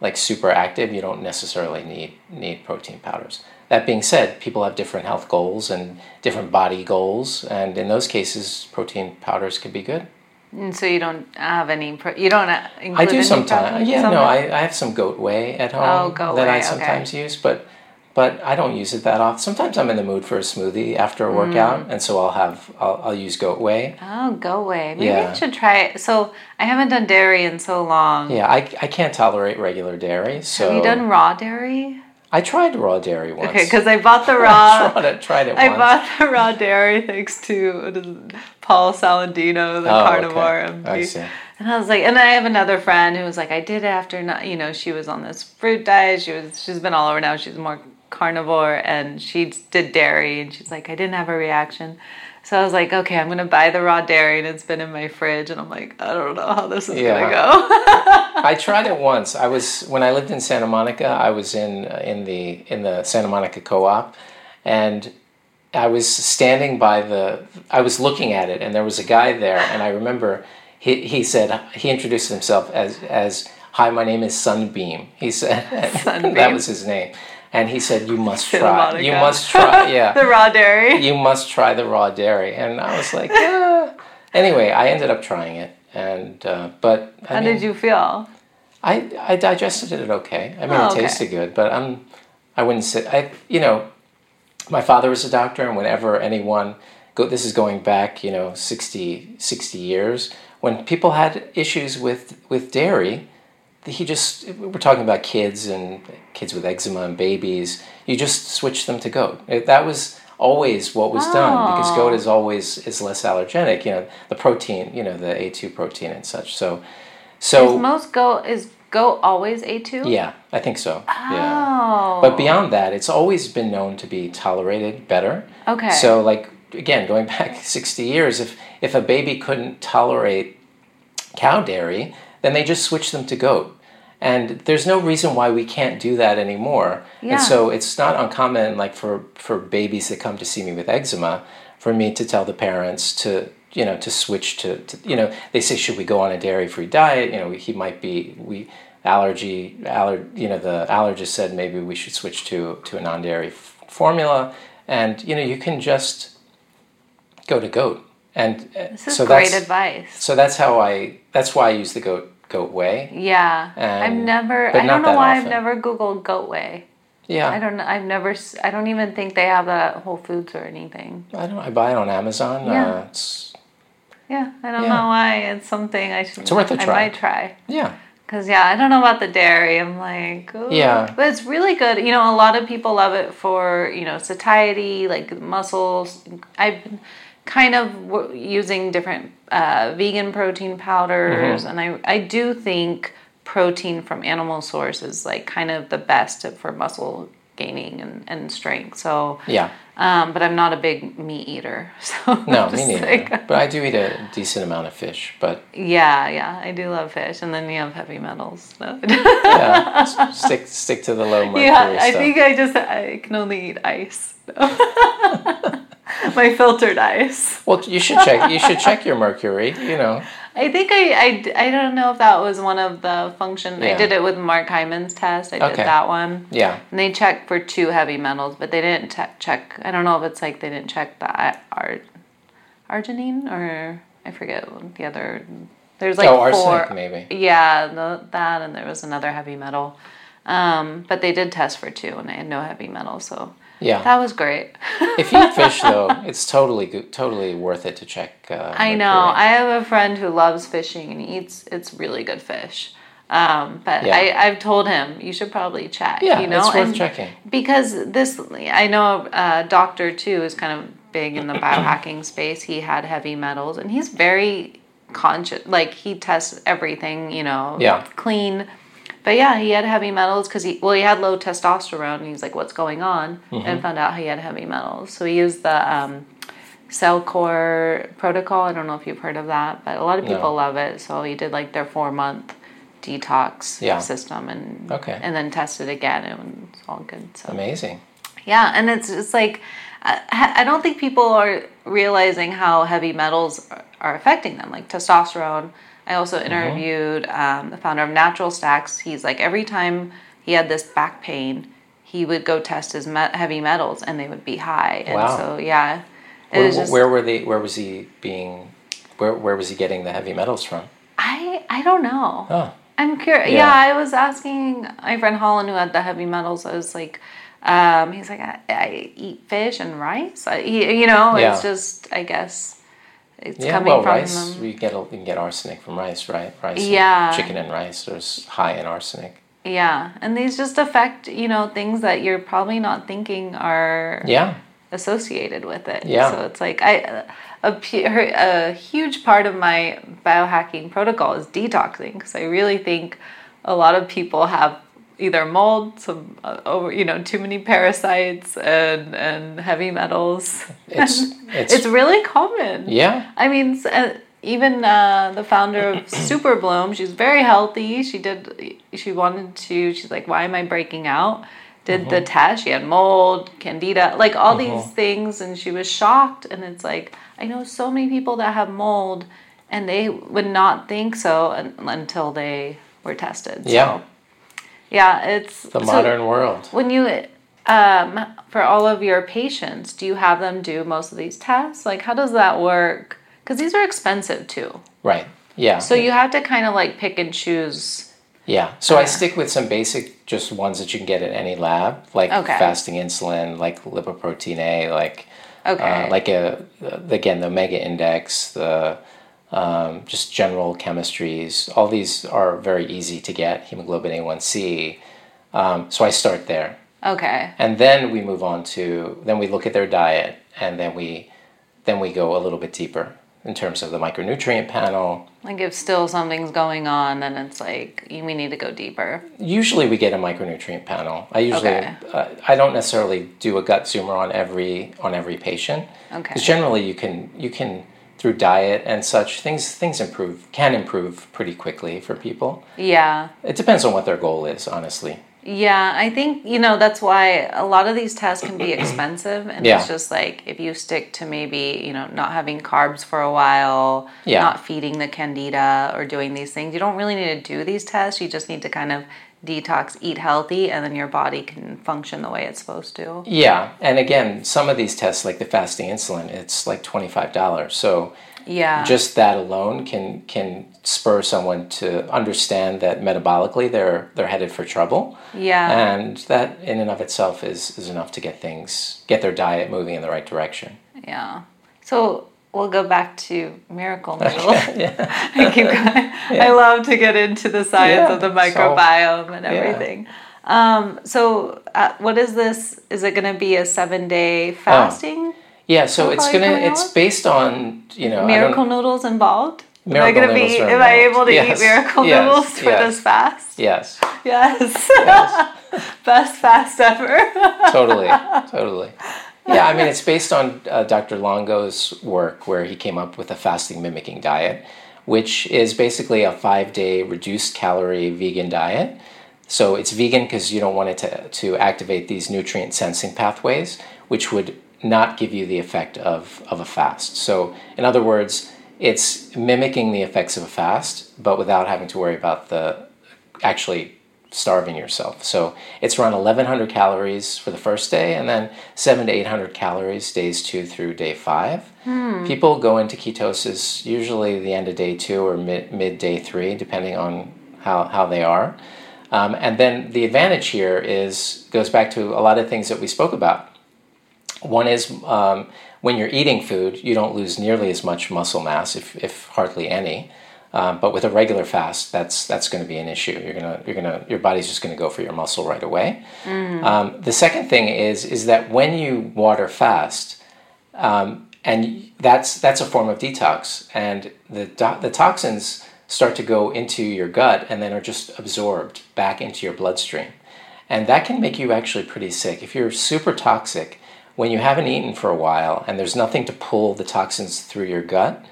like super active, you don't necessarily need need protein powders. That being said, people have different health goals and different body goals, and in those cases, protein powders can be good. And so you don't have any. You don't uh, include. I do sometimes. Yeah, no, I, I have some goat whey at home oh, that whey, I sometimes okay. use, but but I don't use it that often. Sometimes I'm in the mood for a smoothie after a workout, mm. and so I'll have I'll, I'll use goat whey. Oh, goat whey. Maybe yeah. I should try it. So I haven't done dairy in so long. Yeah, I, I can't tolerate regular dairy. So have you done raw dairy? I tried raw dairy once. Okay, because I bought the raw. I tried it, tried it I once. bought the raw dairy thanks to Paul Saladino, the oh, carnivore okay. MD. I see. And I was like, and I have another friend who was like, I did after, not, you know, she was on this fruit diet. She was, she's been all over now. She's more carnivore, and she did dairy, and she's like, I didn't have a reaction. So I was like, okay, I'm gonna buy the raw dairy, and it's been in my fridge, and I'm like, I don't know how this is yeah. gonna go. I tried it once. I was when I lived in Santa Monica. I was in uh, in the in the Santa Monica Co-op, and I was standing by the. I was looking at it, and there was a guy there, and I remember he he said he introduced himself as as Hi, my name is Sunbeam. He said Sunbeam. that was his name and he said you must try. you must try. Yeah. The raw dairy. You must try the raw dairy. And i was like yeah. anyway i ended up trying it. And uh, but I how mean, did you feel? I i digested it okay. I mean oh, it tasted okay. good but i'm i wouldn't say i you know my father was a doctor and whenever anyone go this is going back you know 60 60 years when people had issues with with dairy he just we're talking about kids and kids with eczema and babies. You just switch them to goat. It, that was always what was oh. done because goat oh. is always is less allergenic you know the protein you know the a2 protein and such. So so is most goat is goat always a2 yeah i think so. Oh. yeah but beyond that it's always been known to be tolerated better. Okay. So like again going back 60 years if if a baby couldn't tolerate cow dairy then they just switched them to goat and there's no reason why we can't do that anymore. Yeah. And so it's not uncommon, like for for babies that come to see me with eczema, for me to tell the parents to you know to switch to, to you know they say should we go on a dairy free diet? You know he might be we allergy aller you know the allergist said maybe we should switch to to a non dairy f- formula, and you know you can just go to goat And uh, This is so great that's advice. so that's how I that's why I use the goat goat whey. Yeah, I've never. I don't know why I've never Googled goat whey. Yeah, I don't know. I've never. I don't even think they have that at Whole Foods or anything. I don't. I buy it on Amazon. Yeah. Uh, it's Yeah, I don't Yeah. know why. It's something I should. It's worth a I try. might try. yeah, Cause yeah, I don't know about the dairy. I'm like, ooh. Yeah. but it's really good. You know, a lot of people love it for you know satiety, like muscles. I've been kind of w- using different uh, vegan protein powders, Mm-hmm. and I I do think protein from animal source is like kind of the best for muscle gaining and, and strength. So yeah. um, but I'm not a big meat eater. So No, me neither. like- but I do eat a decent amount of fish. But yeah, yeah, I do love fish, and then you have heavy metals. No. yeah, stick stick to the low mercury yeah, I stuff. think I just I can only eat ice. My filtered ice. well, you should check. You should check your mercury. You know. I think I, I, I don't know if that was one of the function. I did it with Mark Hyman's test. I did Okay. that one. Yeah. And they checked for two heavy metals, but they didn't te- check. I don't know if it's like they didn't check the ar- ar- arginine or I forget the other. There's like oh, four. arsenic maybe. Yeah, the, that and there was another heavy metal. Um, but they did test for two, and I had no heavy metal, so Yeah. that was great. if you fish though, it's totally totally worth it to check. Uh, I know. I have a friend who loves fishing, and eats it's really good fish. Um, but Yeah. I, I've told him you should probably check. Yeah, you know, it's worth and checking. because this I know a doctor too is kind of big in the biohacking space. He had heavy metals, and he's very conscious. Like he tests everything, you know, Yeah. clean. But yeah, he had heavy metals because he well he had low testosterone, and he's like, "What's going on?" Mm-hmm. And found out he had heavy metals. So he used the um, CellCore protocol. I don't know if you've heard of that, but a lot of people No. love it. So he did like their four month detox Yeah. system, and Okay. and then tested again, and it's all good. So Amazing. yeah, and it's it's like I, I don't think people are realizing how heavy metals are, are affecting them, like testosterone. I also Mm-hmm. interviewed um, the founder of Natural Stacks. He's like every time he had this back pain, he would go test his me- heavy metals, and they would be high. And Wow. so yeah, it Where, was just where were they? Where was he being? Where Where was he getting the heavy metals from? I I don't know. Oh, I'm curious. Yeah. Yeah. I was asking my friend Holland who had the heavy metals. I was like, um, he's like, I, I eat fish and rice. I, you know, Yeah. it's just, I guess, it's yeah. coming Well, from rice. We get a, you can get arsenic from rice, right? Rice. and Yeah. Chicken and rice. There's high in arsenic. Yeah, and these just affect you know things that you're probably not thinking are Yeah. associated with it. Yeah. So it's like I a, huge part of my biohacking protocol is detoxing because I really think a lot of people have either mold, some uh, over you know too many parasites and and heavy metals. It's It's, it's, really common. yeah. I mean, uh, even uh, the founder of Super Bloom, she's very healthy. She did, she wanted to, she's like, why am I breaking out? Did the test. She had mold, candida, like all these things. And she was shocked. And it's like, I know so many people that have mold and they would not think so until they were tested. Yeah. So, yeah, it's The so- modern world. when you um, for all of your patients do you have them do most of these tests like how does that work because these are expensive too Right. Yeah. so you have to kind of like pick and choose Yeah. So I Uh, stick with some basic, just ones that you can get at any lab, like Okay. fasting insulin, like lipoprotein A, like okay uh, like a again the omega index, the um, just general chemistries. All these are very easy to get. Hemoglobin A1C. Um, so I start there, okay and then we move on to then we look at their diet, and then we then we go a little bit deeper in terms of the micronutrient panel. like if still something's going on then it's like we need to go deeper Usually we get a micronutrient panel. I usually Okay. uh, I don't necessarily do a gut zoomer on every on every patient. Okay. Because generally you can you can through diet and such things things improve can improve pretty quickly for people. yeah It depends on what their goal is, honestly. yeah i think you know that's why a lot of these tests can be expensive and Yeah. it's just like if you stick to maybe you know not having carbs for a while Yeah. not feeding the candida or doing these things you don't really need to do these tests you just need to kind of detox, eat healthy, and then your body can function the way it's supposed to. Yeah, and again, some of these tests, like the fasting insulin, it's like twenty five dollars. So yeah, just that alone can can spur someone to understand that metabolically they're they're headed for trouble. Yeah, and that in and of itself is is enough to get things get their diet moving in the right direction. Yeah. So we'll go back to miracle noodle. yeah. I keep going. Yeah. I love to get into the science yeah. of the microbiome so, and everything. Um, so, uh, what is this? Is it going to be a seven day oh. fasting? Oh. Yeah, so it's gonna. It's based on you know miracle noodles involved. Miracle am I gonna be? Am I able to yes. eat miracle yes. noodles for yes. this fast? Yes. Yes. yes. Best fast ever. totally. Totally yeah, I mean, it's based on uh, Dr. Longo's work where he came up with a fasting mimicking diet, which is basically a five day reduced calorie vegan diet. So it's vegan because you don't want it to, to activate these nutrient sensing pathways, which would not give you the effect of, of a fast. So, in other words, it's mimicking the effects of a fast, but without having to worry about the actually starving yourself. So it's around 1100 calories for the first day and then 7 to 800 calories days 2 through day 5. Hmm. People go into ketosis usually the end of day 2 or mid, mid day 3 depending on how, how they are. Um, and then the advantage here is goes back to a lot of things that we spoke about. One is um, when you're eating food, you don't lose nearly as much muscle mass, if, if hardly any. Um, but with a regular fast, that's that's going to be an issue. You're gonna you're gonna your body's just going to go for your muscle right away. Mm. Um, the second thing is is that when you water fast, um, and that's that's a form of detox, and the do- the toxins start to go into your gut and then are just absorbed back into your bloodstream, and that can make you actually pretty sick if you're super toxic. When you haven't eaten for a while and there's nothing to pull the toxins through your gut,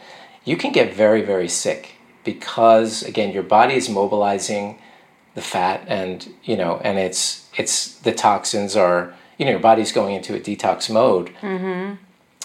you can get very, very sick because again your body is mobilizing the fat and you know and it's it's the toxins are you know your body's going into a detox mode. Mm-hmm.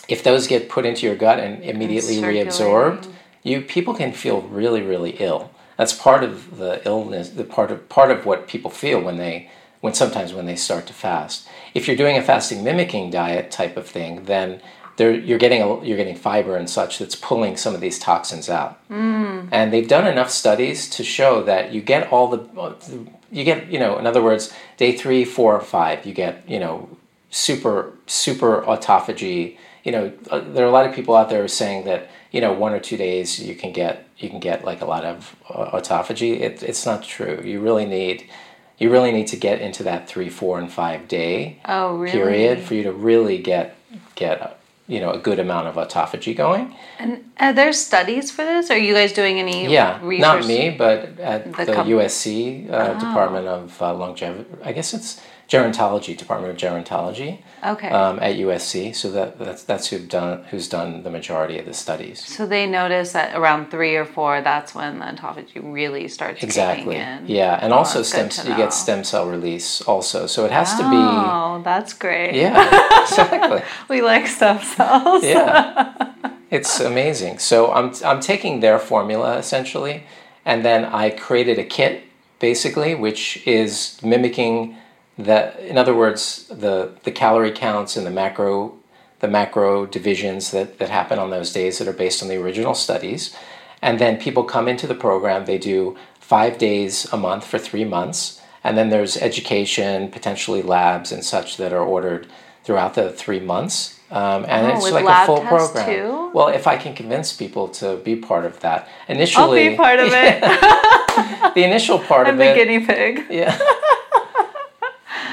if those get put into your gut and immediately reabsorbed you people can feel really really ill. That's part of the illness the part of part of what people feel when they when sometimes when they start to fast. If you're doing a fasting mimicking diet type of thing then you're getting a, you're getting fiber and such that's pulling some of these toxins out. Mm. And they've done enough studies to show that you get all the you get you know in other words day three, four, or five you get you know super super autophagy. You know uh, there are a lot of people out there saying that you know one or two days you can get you can get like a lot of uh, autophagy. It, it's not true. You really need you really need to get into that three, four, and five day oh, really? period for you to really get get you know a good amount of autophagy going. And are there studies for this? Are you guys doing any? Yeah, research? not me, but at the, the USC uh, oh. Department of uh, Longevity. I guess it's gerontology, Department of Gerontology. Okay. Um, at USC, so that that's that's who done who's done the majority of the studies. So they notice that around three or four, that's when the autophagy really starts exactly. Yeah, and oh, also stem you get stem cell release also, so it has oh, to be. Oh, that's great. Yeah, exactly. we like stem cells. yeah, it's amazing. So I'm I'm taking their formula essentially, and then I created a kit basically, which is mimicking that in other words the the calorie counts and the macro the macro divisions that, that happen on those days that are based on the original studies and then people come into the program they do five days a month for three months and then there's education potentially labs and such that are ordered throughout the three months um, and oh, it's like a full program. Too? Well, if I can convince people to be part of that, initially, I'll be part of it. the initial part I'm of it, the guinea pig. Yeah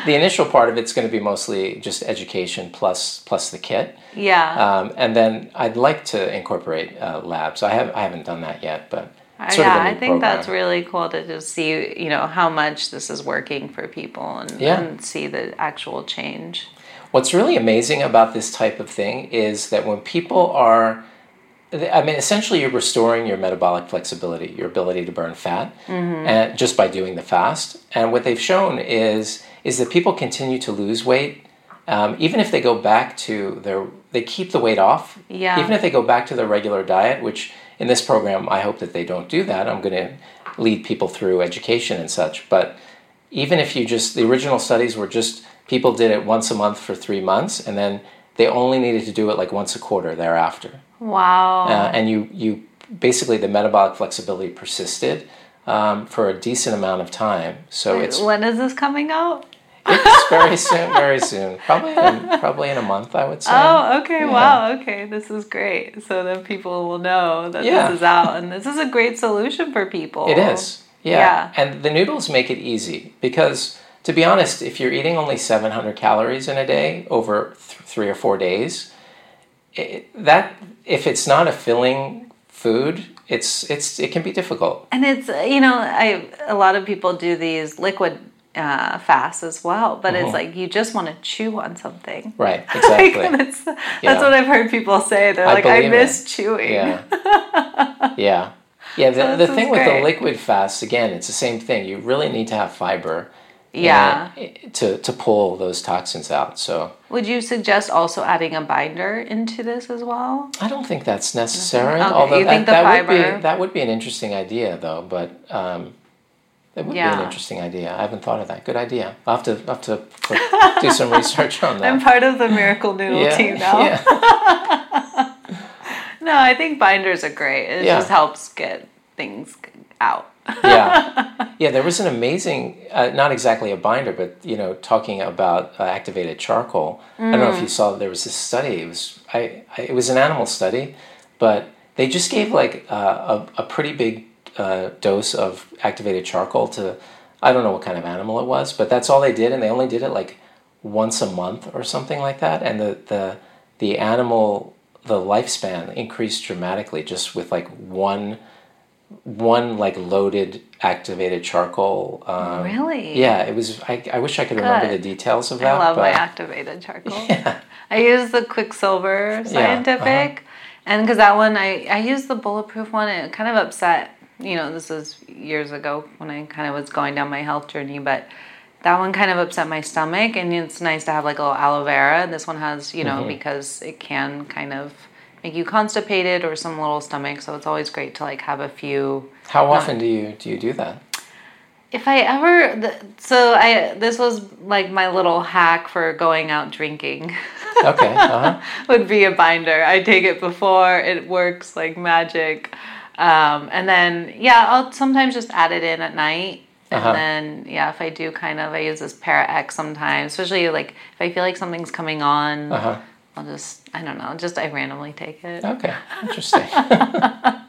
the initial part of it's going to be mostly just education plus plus the kit. Yeah. Um, and then I'd like to incorporate uh, labs. I have I haven't done that yet, but uh, yeah, I think program. that's really cool to just see you know how much this is working for people and, yeah. and see the actual change. What's really amazing about this type of thing is that when people are I mean, essentially, you're restoring your metabolic flexibility, your ability to burn fat, mm-hmm. and just by doing the fast. And what they've shown is is that people continue to lose weight, um, even if they go back to their they keep the weight off. Yeah. Even if they go back to their regular diet, which in this program I hope that they don't do that. I'm going to lead people through education and such, but even if you just the original studies were just people did it once a month for three months, and then they only needed to do it like once a quarter thereafter. Wow. Uh, and you you basically the metabolic flexibility persisted um, for a decent amount of time. So Wait, it's when is this coming out? It's very soon, very soon. Probably in, probably in a month, I would say. Oh, okay. Yeah. Wow. Okay. This is great. So then people will know that Yeah. this is out and this is a great solution for people. It is. Yeah. Yeah. And the noodles make it easy because, to be honest, if you're eating only 700 calories in a day over th- three or four days, it, that if it's not a filling food, it's it's it can be difficult. And it's, you know, I a lot of people do these liquid uh, fasts as well, but it's like you just want to chew on something. Right. Exactly. and it's, that's Yeah. what I've heard people say. They're I like, I miss it. chewing. Yeah. yeah. Yeah. The, So the thing with the liquid fast, again, it's the same thing. You really need to have fiber. Yeah. To, to pull those toxins out. So Would you suggest also adding a binder into this as well? I don't think that's necessary. Okay, Although that, that would be that would be an interesting idea, though. But um, it would be an interesting idea. I haven't thought of that. Good idea. I'll have to I'll have to put, do some research on that. I'm part of the Miracle Noodle yeah, team now. yeah, No, I think binders are great. It Yeah. just helps get things out. yeah, yeah. There was an amazing, uh, not exactly a binder, but you know, talking about uh, activated charcoal. I don't know if Mm. you saw. There was this study. It was I, I it was an animal study, but they just gave like uh, a a pretty big uh, dose of activated charcoal to I don't know what kind of animal it was, but that's all they did, and they only did it like once a month or something like that, and the the the animal the lifespan increased dramatically just with like one one like loaded activated charcoal. Um, Really? Yeah, it was. I, I wish I could remember the details of that. I love my activated charcoal. Yeah. I use the Quicksilver uh-huh. Scientific, and because that one I I used the bulletproof one. It kind of upset. You know, this was years ago when I kind of was going down my health journey, but that one kind of upset my stomach. And it's nice to have like a little aloe vera. This one has, you Mm-hmm. know, because it can kind of make you constipated or some little stomach. So it's always great to like have a few. How often do you do you do that? If I ever, th- so I this was like my little hack for going out drinking. Okay. Uh-huh. would be a binder. I take it before it works like magic. Um, and then yeah, I'll sometimes just add it in at night. And Uh-huh. then yeah, if I do kind of I use this Para X sometimes, especially like if I feel like something's coming on, Uh-huh. I'll just I don't know, just I randomly take it. Okay. Interesting.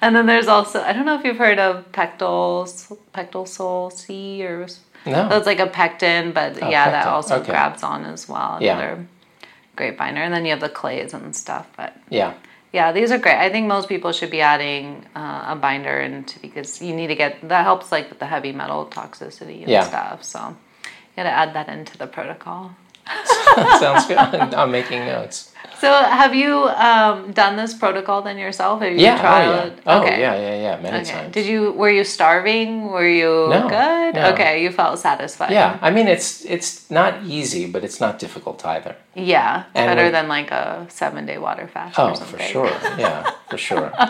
And then there's also I don't know if you've heard of Pectal Soul C or No. that's like a pectin, but yeah, that also okay. grabs on as well. Yeah. Another great binder. And then you have the clays and stuff, but Yeah. Yeah, these are great. I think most people should be adding uh, a binder into because you need to get that helps like with the heavy metal toxicity and Yeah. stuff. So you got to add that into the protocol. Sounds good. I'm making notes. So have you um, done this protocol then yourself? Have you Yeah. tried Oh yeah. it? Oh okay. yeah. Yeah. Yeah. Many Okay. times. Did you were you starving? Were you No, good? no. Okay, you felt satisfied. Yeah. I mean, it's it's not easy, but it's not difficult either. Yeah. And better when- than like a seven day water fast Oh, or for sure. Yeah, for sure.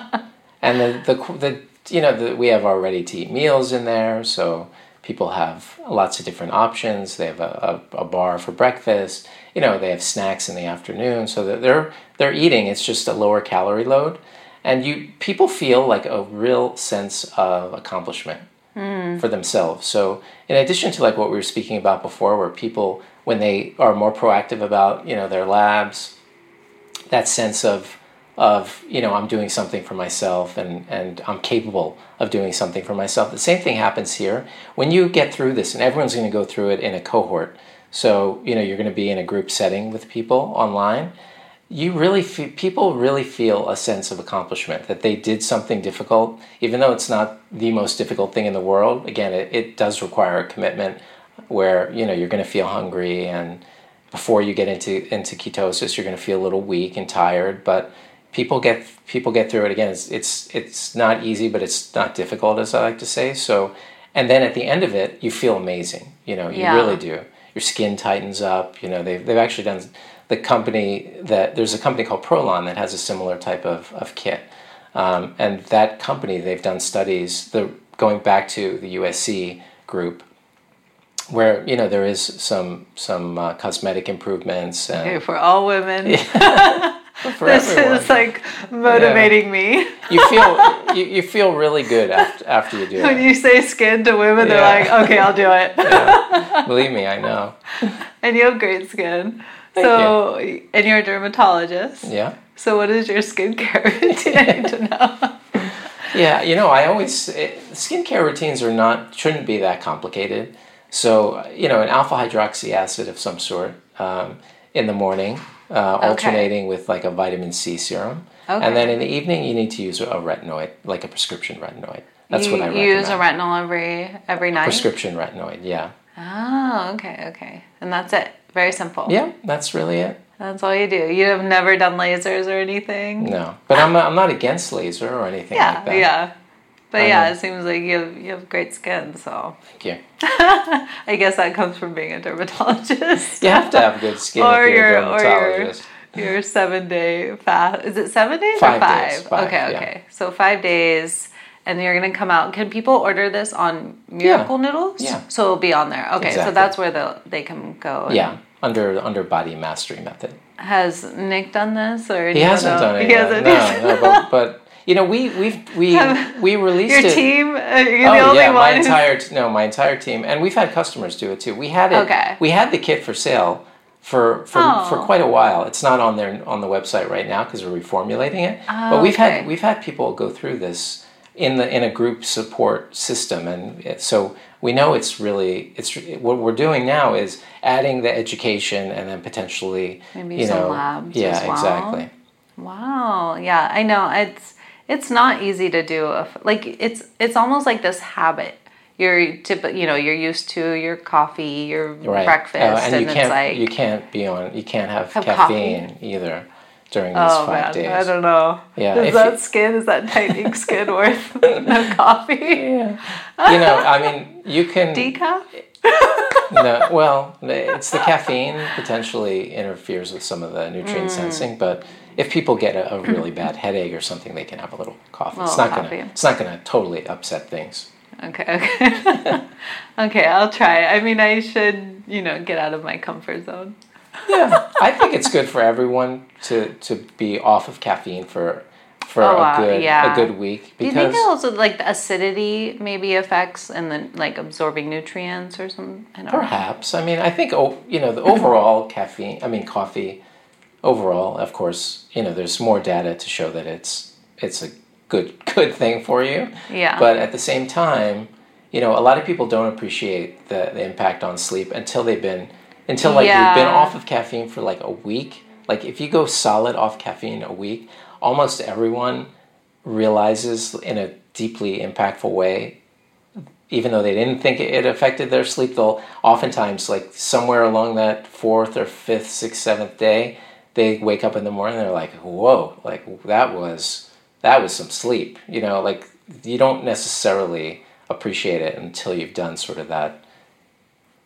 And the the the you know the, we have our ready to eat meals in there, so people have lots of different options. They have a, a, a bar for breakfast. You know, they have snacks in the afternoon, so that they're they're eating. It's just a lower calorie load, and you people feel like a real sense of accomplishment hmm. for themselves. So in addition to like what we were speaking about before, where people when they are more proactive about you know their labs, that sense of of you know I'm doing something for myself and and I'm capable of doing something for myself. The same thing happens here when you get through this, and everyone's going to go through it in a cohort. So you know you're going to be in a group setting with people online. You really fe- people really feel a sense of accomplishment that they did something difficult, even though it's not the most difficult thing in the world. Again, it, it does require a commitment where you know you're going to feel hungry and before you get into into ketosis you're going to feel a little weak and tired but people get people get through it again it's it's it's not easy but it's not difficult as i like to say so and then at the end of it you feel amazing you know you Yeah. really do your skin tightens up you know they've, they've actually done the company that there's a company called prolon that has a similar type of, of kit um, and that company they've done studies the going back to the usc group where you know there is some some uh, cosmetic improvements and Okay, for all women. for this everyone. is like motivating me. you feel you, you feel really good after after you do When it. When you say skin to women, Yeah. they're like, okay, I'll do it. Believe me, I know. and you have great skin. so, and you're a dermatologist. Yeah. So, what is your skincare routine? I need to know. Yeah, you know, I always it, skincare routines are not shouldn't be that complicated. So, you know, an alpha hydroxy acid of some sort um, in the morning, uh, alternating with like a vitamin C serum, Okay. and then in the evening you need to use a retinoid, like a prescription retinoid. That's you what I you use a retinol every every night. prescription retinoid. Yeah, Oh, okay, okay, and that's it. Very simple. yeah, that's really it. That's all you do. You have never done lasers or anything. No, but I'm I'm not against laser or anything Yeah, like that. yeah. But I yeah, know. it seems like you have you have great skin. So Thank you. I guess that comes from being a dermatologist. You have to have good skin or if you're your a or your your seven day fast. Is it seven days Five or five? days, five, okay, yeah. okay. So five days, and you're gonna come out. Can people order this on Miracle Noodles? Yeah. So it'll be on there. Okay, so that's where the they can go. Yeah, under under body mastery method. Has Nick done this or He hasn't done it He yet. hasn't. No, no, but, but you know, we we've we we released Your it. team. Uh, you're oh the only yeah, my one. who's- entire no, my entire team, and we've had customers do it too. We had it. Okay. We had the kit for sale for for, Oh. for quite a while. It's not on there on the website right now because we're reformulating it. Oh, but we've okay. had we've had people go through this in the in a group support system, and it, so we know it's really it's what we're doing now is adding the education and then potentially Maybe you some know labs yeah as well. exactly. Wow. Yeah, I know. It's it's not easy to do. A, like it's it's almost like this habit. You're tip, you know, you're used to your coffee, your right. breakfast, and, and, you it's can't like you can't be on you can't have, Have caffeine either during these oh five man, days. I don't know. Yeah, is that you- skin? Is that tightening skin worth no coffee? yeah. you know, I mean, you can Decaf? no, well, it's the caffeine potentially interferes with some of the nutrient Mm. sensing, but if people get a, a mm-hmm. really bad headache or something, they can have a little coffee. it's not coffee. gonna it's not gonna totally upset things. Okay, okay. okay, I'll try. I mean, I should, you know, get out of my comfort zone. Yeah, I think it's good for everyone to to be off of caffeine for for Oh, a good yeah. a good week Do you think it also like the acidity maybe affects and then like absorbing nutrients or something? I don't know. Perhaps. I mean, I think oh, you know the overall caffeine. I mean, coffee. Overall, of course, you know there's more data to show that it's it's a good good thing for you. Yeah. But at the same time, you know, a lot of people don't appreciate the, the impact on sleep until they've been until like you've been off of caffeine for like a week. Like if you go solid off caffeine a week, almost everyone realizes in a deeply impactful way even though they didn't think it affected their sleep, they'll oftentimes, like somewhere along that fourth or fifth, sixth, seventh day, they wake up in the morning. They're like, "Whoa! Like that was that was some sleep." You know, like you don't necessarily appreciate it until you've done sort of that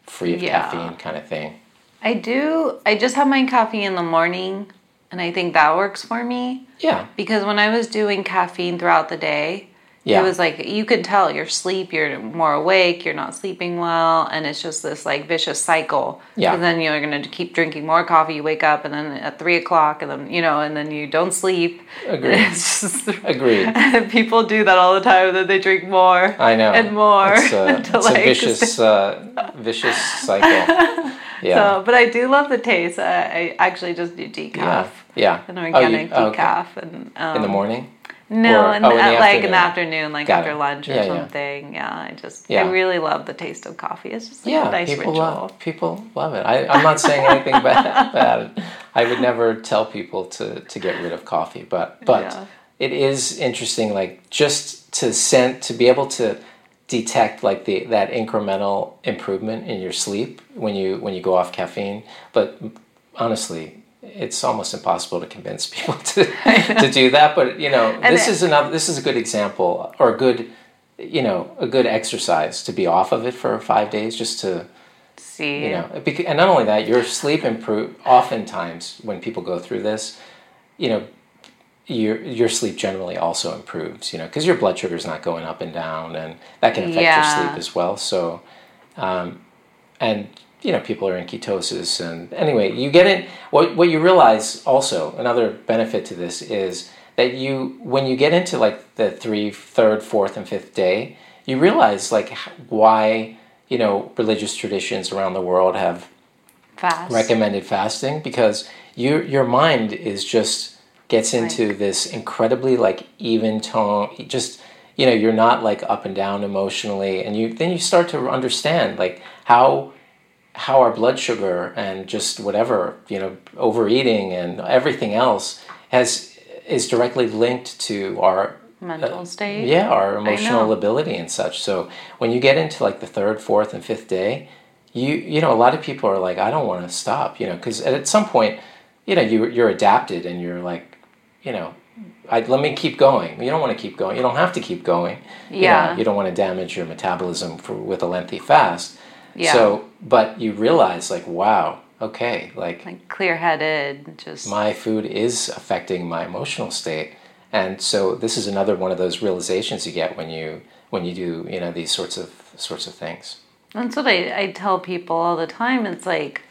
free of Yeah. caffeine kind of thing. I do. I just have my coffee in the morning, and I think that works for me Yeah, because when I was doing caffeine throughout the day, yeah, it was like you can tell your sleep, you're more awake, you're not sleeping well, and it's just this like vicious cycle. Yeah. And then you're gonna keep drinking more coffee. You wake up, and then at three o'clock, and then you know, and then you don't sleep. Agreed. It's just, agreed. people do that all the time. That they drink more. I know. And more. It's a, to, it's a vicious, uh, vicious cycle. Yeah. So, but I do love the taste. I, I actually just do decaf. yeah. Yeah. An Oh, you- organic oh, okay. decaf, and um, In the morning. No, Or- in oh, in the at, like in the afternoon. like Got after it. lunch or Yeah, yeah. something. Yeah, I just Yeah. I really love the taste of coffee. It's just like yeah, a nice people ritual. love people love it. I, I'm not saying anything bad about it. I would never tell people to, to get rid of coffee, but but Yeah. it is interesting, like just to send to be able to detect like the that incremental improvement in your sleep when you when you go off caffeine. But honestly. It's almost impossible to convince people to, to do that, but you know this it- is another. This is a good example, or a good, you know, a good exercise to be off of it for five days, just to See, you know and not only that your sleep improve oftentimes when people go through this you know your your sleep generally also improves you know because your blood sugar is not going up and down and that can affect Yeah. your sleep as well so um, and you know people are in ketosis and anyway you get it what what you realize also another benefit to this is that you when you get into like the three third fourth and fifth day you realize like why you know religious traditions around the world have Fast. recommended fasting because your your mind is just gets into right. this incredibly like even tone just you know you're not like up and down emotionally and you then you start to understand like how how our blood sugar and just whatever you know overeating and everything else has is directly linked to our mental uh, state. yeah our emotional ability and such. So when you get into like the third fourth and fifth day you you know a lot of people are like i don't want to stop you know because at some point you know you, you're adapted and you're like you know I, let me keep going. You don't want to keep going. You don't have to keep going. Yeah you, know, you don't want to damage your metabolism for, with a lengthy fast yeah. so but you realize like wow okay like, like clear-headed just my food is affecting my emotional state. And so this is another one of those realizations you get when you when you do you know these sorts of sorts of things. That's what I, I tell people all the time. It's like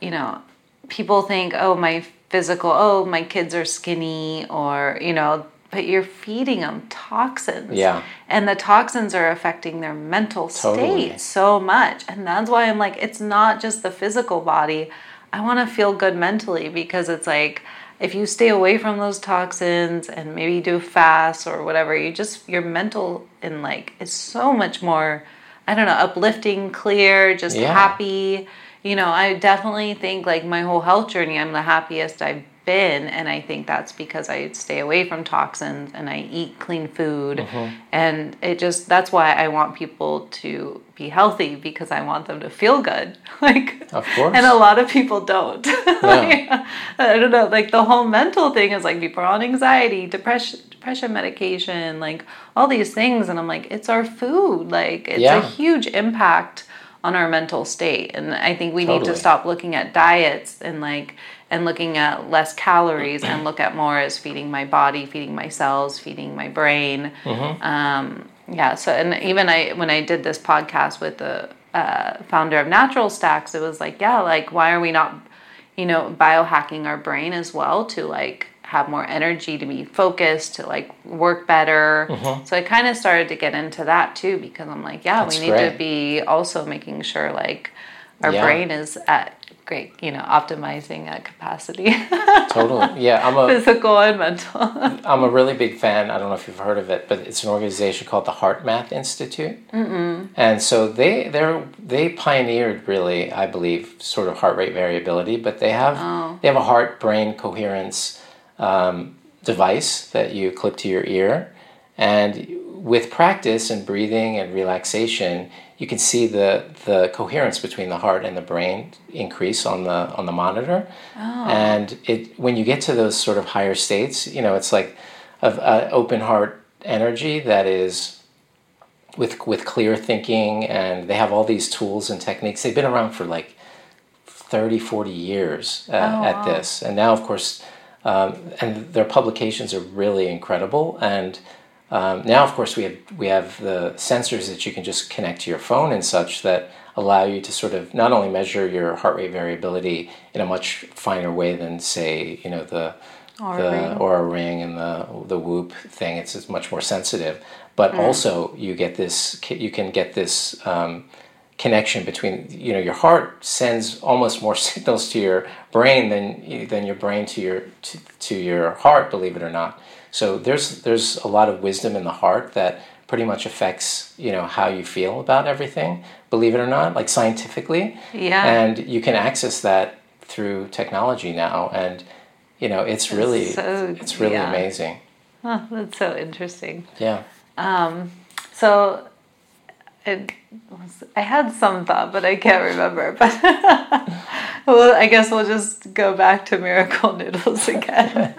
you know people think oh my physical oh my kids are skinny or you know but you're feeding them toxins. Yeah. And the toxins are affecting their mental totally. state so much. And that's why I'm like, it's not just the physical body. I want to feel good mentally because it's like, if you stay away from those toxins and maybe do fast or whatever, you just, your mental and like is so much more, I don't know, uplifting, clear, just yeah. happy. You know, I definitely think like my whole health journey, I'm the happiest I've been and i think that's because i stay away from toxins and i eat clean food mm-hmm. and it just that's why i want people to be healthy because i want them to feel good like of course and a lot of people don't yeah. i don't know like the whole mental thing is like people are on anxiety depression depression medication like all these things and i'm like it's our food like it's yeah. a huge impact on our mental state and i think we totally. need to stop looking at diets and like and looking at less calories and look at more as feeding my body, feeding my cells, feeding my brain. Mm-hmm. Um, yeah. So, and even I, when I did this podcast with the uh, founder of Natural Stacks, it was like, yeah, like why are we not, you know, biohacking our brain as well to like have more energy, to be focused, to like work better. Mm-hmm. So I kind of started to get into that too because I'm like, yeah, That's we need great. to be also making sure like our yeah. brain is at great, you know, optimizing at capacity. totally. Yeah, I'm a physical and mental. I'm a really big fan. I don't know if you've heard of it, but it's an organization called the HeartMath Institute. Mm-mm. And so they they they pioneered really, I believe, sort of heart rate variability, but they have oh. they have a heart brain coherence um, device that you clip to your ear, and with practice and breathing and relaxation, you can see the, the coherence between the heart and the brain increase on the on the monitor. Oh. And it when you get to those sort of higher states, you know, it's like of uh, open heart energy that is with with clear thinking and they have all these tools and techniques. They've been around for like 30, 40 years uh, oh, at wow. this. And now of course um, and their publications are really incredible and um, now, of course, we have we have the sensors that you can just connect to your phone and such that allow you to sort of not only measure your heart rate variability in a much finer way than, say, you know, the Oura the ring. Oura ring and the the Whoop thing. It's, it's much more sensitive, but mm. also you get this you can get this um, connection between you know your heart sends almost more signals to your brain than than your brain to your to, to your heart. Believe it or not. So there's there's a lot of wisdom in the heart that pretty much affects you know how you feel about everything. Believe it or not, like scientifically. Yeah. And you can access that through technology now, and you know it's really so, it's really yeah. amazing. Oh, that's so interesting. Yeah. Um, so it was, I had some thought, but I can't remember. But well, I guess we'll just go back to miracle noodles again.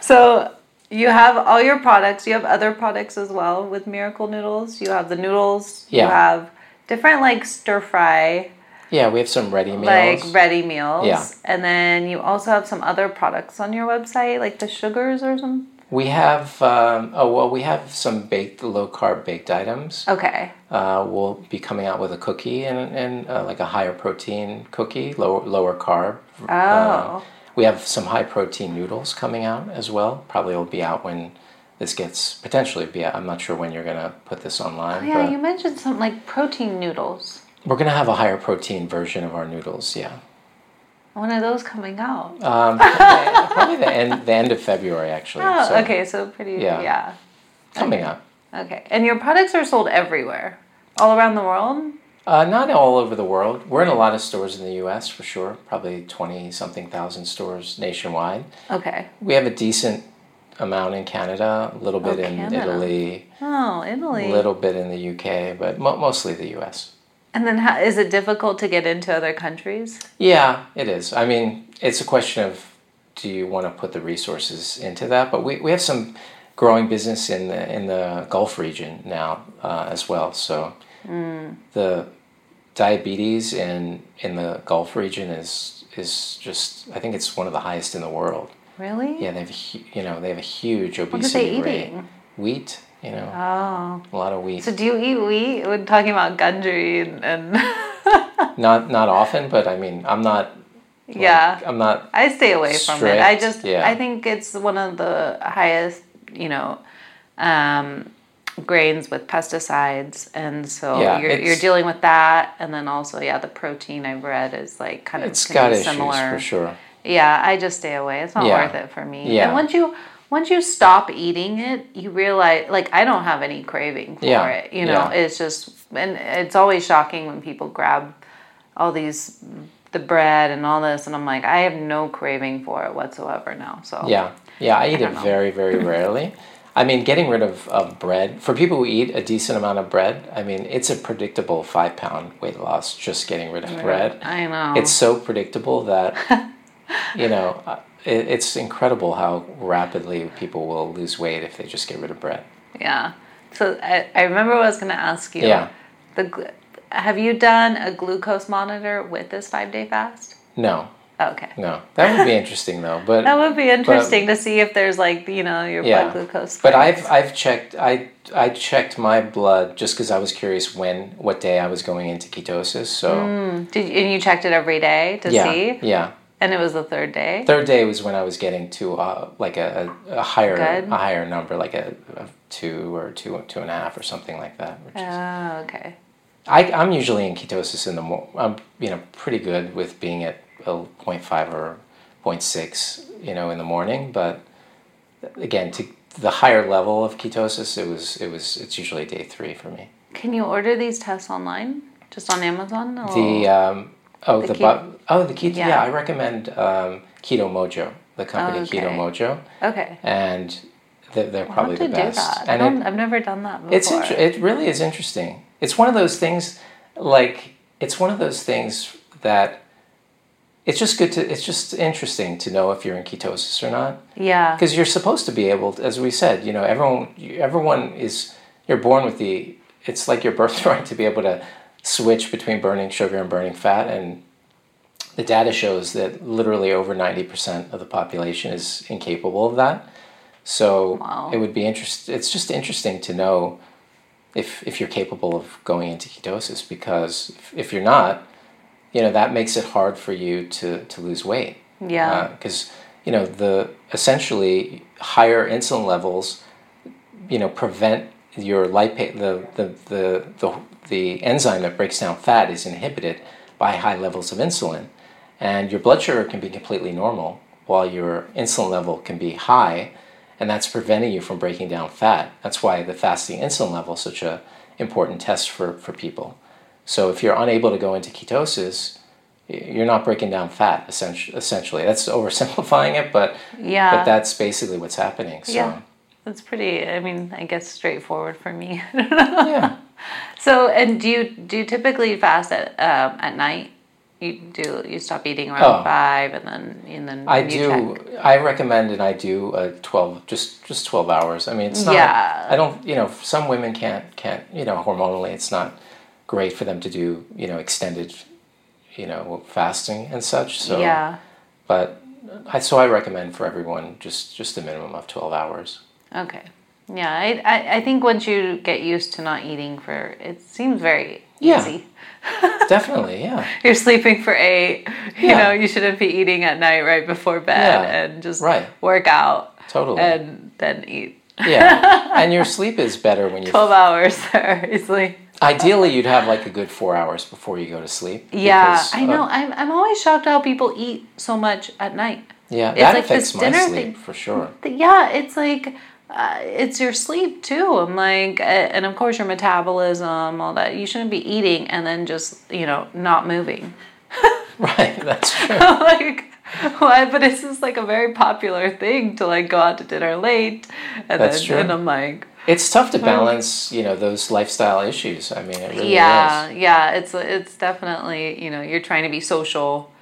so you have all your products. You have other products as well with Miracle Noodles. You have the noodles. Yeah. You have different like stir fry. Yeah, we have some ready meals. Like ready meals. Yeah. And then you also have some other products on your website, like the sugars or some We have um, oh well, we have some baked low carb baked items. Okay. Uh, we'll be coming out with a cookie and, and uh, like a higher protein cookie, lower lower carb. Oh. Uh, we have some high protein noodles coming out as well. Probably will be out when this gets potentially be out. I'm not sure when you're gonna put this online. Oh, yeah, you mentioned something like protein noodles. we're gonna have a higher protein version of our noodles. Yeah. When are those coming out? Um, probably, probably the end the end of February actually. oh, so okay, so pretty. Yeah. Yeah. Coming up. Okay, and your products are sold everywhere, all around the world. Uh, not all over the world. We're in a lot of stores in the U.S. for sure. Probably twenty something thousand stores nationwide. Okay. We have a decent amount in Canada, a little bit Oh, in Canada. Italy, Oh, Italy. a little bit in the U.K., but mo- mostly the U.S. And then, how, is it difficult to get into other countries? Yeah, it is. I mean, it's a question of do you want to put the resources into that? But we, we have some growing business in the in the Gulf region now uh, as well. So the diabetes in in the Gulf region is is just I think it's one of the highest in the world. Really? Yeah, they have a you know they have a huge are they obesity rate. eating? Wheat, you know, Oh. a lot of wheat. So do you eat wheat? We're talking about gundry and, and Not not often, but I mean, I'm not. like, yeah. I'm not. I stay away from it. I just yeah. I think it's one of the highest, you know, um, grains with pesticides, and so Yeah, you're you're dealing with that, and then also yeah, the protein I've read is like kind of It's got issues similar. for sure. Yeah, I just stay away. It's not Yeah. worth it for me. Yeah. And once you once you stop eating it, you realize like I don't have any craving for Yeah, it. You know, it's just and it's always shocking when people grab all these the bread and all this and I'm like, I have no craving for it whatsoever now. So Yeah, yeah, I eat don't it know. very, very rarely. I mean, getting rid of, of bread, for people who eat a decent amount of bread, I mean, it's a predictable five pound weight loss just getting rid of bread. I know. It's so predictable that, you know, uh, it, it's incredible how rapidly people will lose weight if they just get rid of bread. yeah. So I, I remember what I was going to ask you. Yeah. The have you done a glucose monitor with this five day fast? No, Okay. no. That would be interesting though. But That would be interesting to see if there's like you know your Yeah. blood glucose. But. I've I've checked I I checked my blood just because I was curious when what day I was going into ketosis. So Did you, and you checked it every day to yeah, see, yeah. and it was the third day. Third day was when I was getting to uh, like a, a, higher Good. a higher number, like a, a two or two two and a half or something like that. Which is, Oh, okay. I I'm usually in ketosis in the mo- I'm you know pretty good with being at a 0.5 or 0.6 you know in the morning, but again to the higher level of ketosis, it was it was it's usually day three for me. Can you order these tests online, just on Amazon? Or? The um, oh The the, bu- oh the keto Yeah. yeah. I recommend um, Keto Mojo the company Keto Okay. Mojo okay. and they're, they're probably the best. And don't, it, I've never done that before. it's inter- it really is interesting. It's one of those things like it's one of those things that it's just good to it's just interesting to know if you're in ketosis or not yeah. because you're supposed to be able to, as we said you know everyone everyone is you're born with the it's like your birthright to be able to switch between burning sugar and burning fat and the data shows that literally over 90% of the population is incapable of that so Wow. it would be interest it's just interesting to know if if you're capable of going into ketosis because if, if you're not you know that makes it hard for you to to lose weight. Yeah. Uh, because you know the essentially higher insulin levels you know prevent your lipase the, the the the the enzyme that breaks down fat is inhibited by high levels of insulin. And your blood sugar can be completely normal while your insulin level can be high and that's preventing you from breaking down fat. That's why the fasting insulin level is such a important test for for people so if you're unable to go into ketosis you're not breaking down fat essentially that's oversimplifying it but yeah. but that's basically what's happening so Yeah. That's pretty. I mean, I guess straightforward for me. yeah so, and do you do you typically fast at um, at night? You do. You stop eating around Oh. five, and then and then I do. check. I recommend, and I do a twelve, just just twelve hours. I mean, it's not. Yeah. I don't. You know, some women can't can't. You know, hormonally, it's not great for them to do. You know, extended. You know, fasting and such. So, yeah. but I so I recommend for everyone just just a minimum of twelve hours. Okay. Yeah, I, I, I think once you get used to not eating for it seems very Yeah. easy. Definitely, yeah. You're sleeping for eight. You Yeah. know, you shouldn't be eating at night right before bed Yeah, and just right. work out Totally. and then eat. Yeah. and your sleep is better when you 12 hours there easily. Ideally, you'd have like a good four hours before you go to sleep. Yeah, I know. I'm, I'm always shocked how people eat so much at night. yeah, It's that like affects this my dinner sleep thing. for sure. Yeah, it's like uh, it's your sleep too. I'm like, uh, and of course your metabolism, all that. You shouldn't be eating and then just you know not moving. Right, that's true. like, why? But it's just like a very popular thing to like go out to dinner late, and That's then true. and I'm like, It's tough to balance, you know, those lifestyle issues. I mean, it really yeah, is. yeah. It's it's definitely you know you're trying to be social.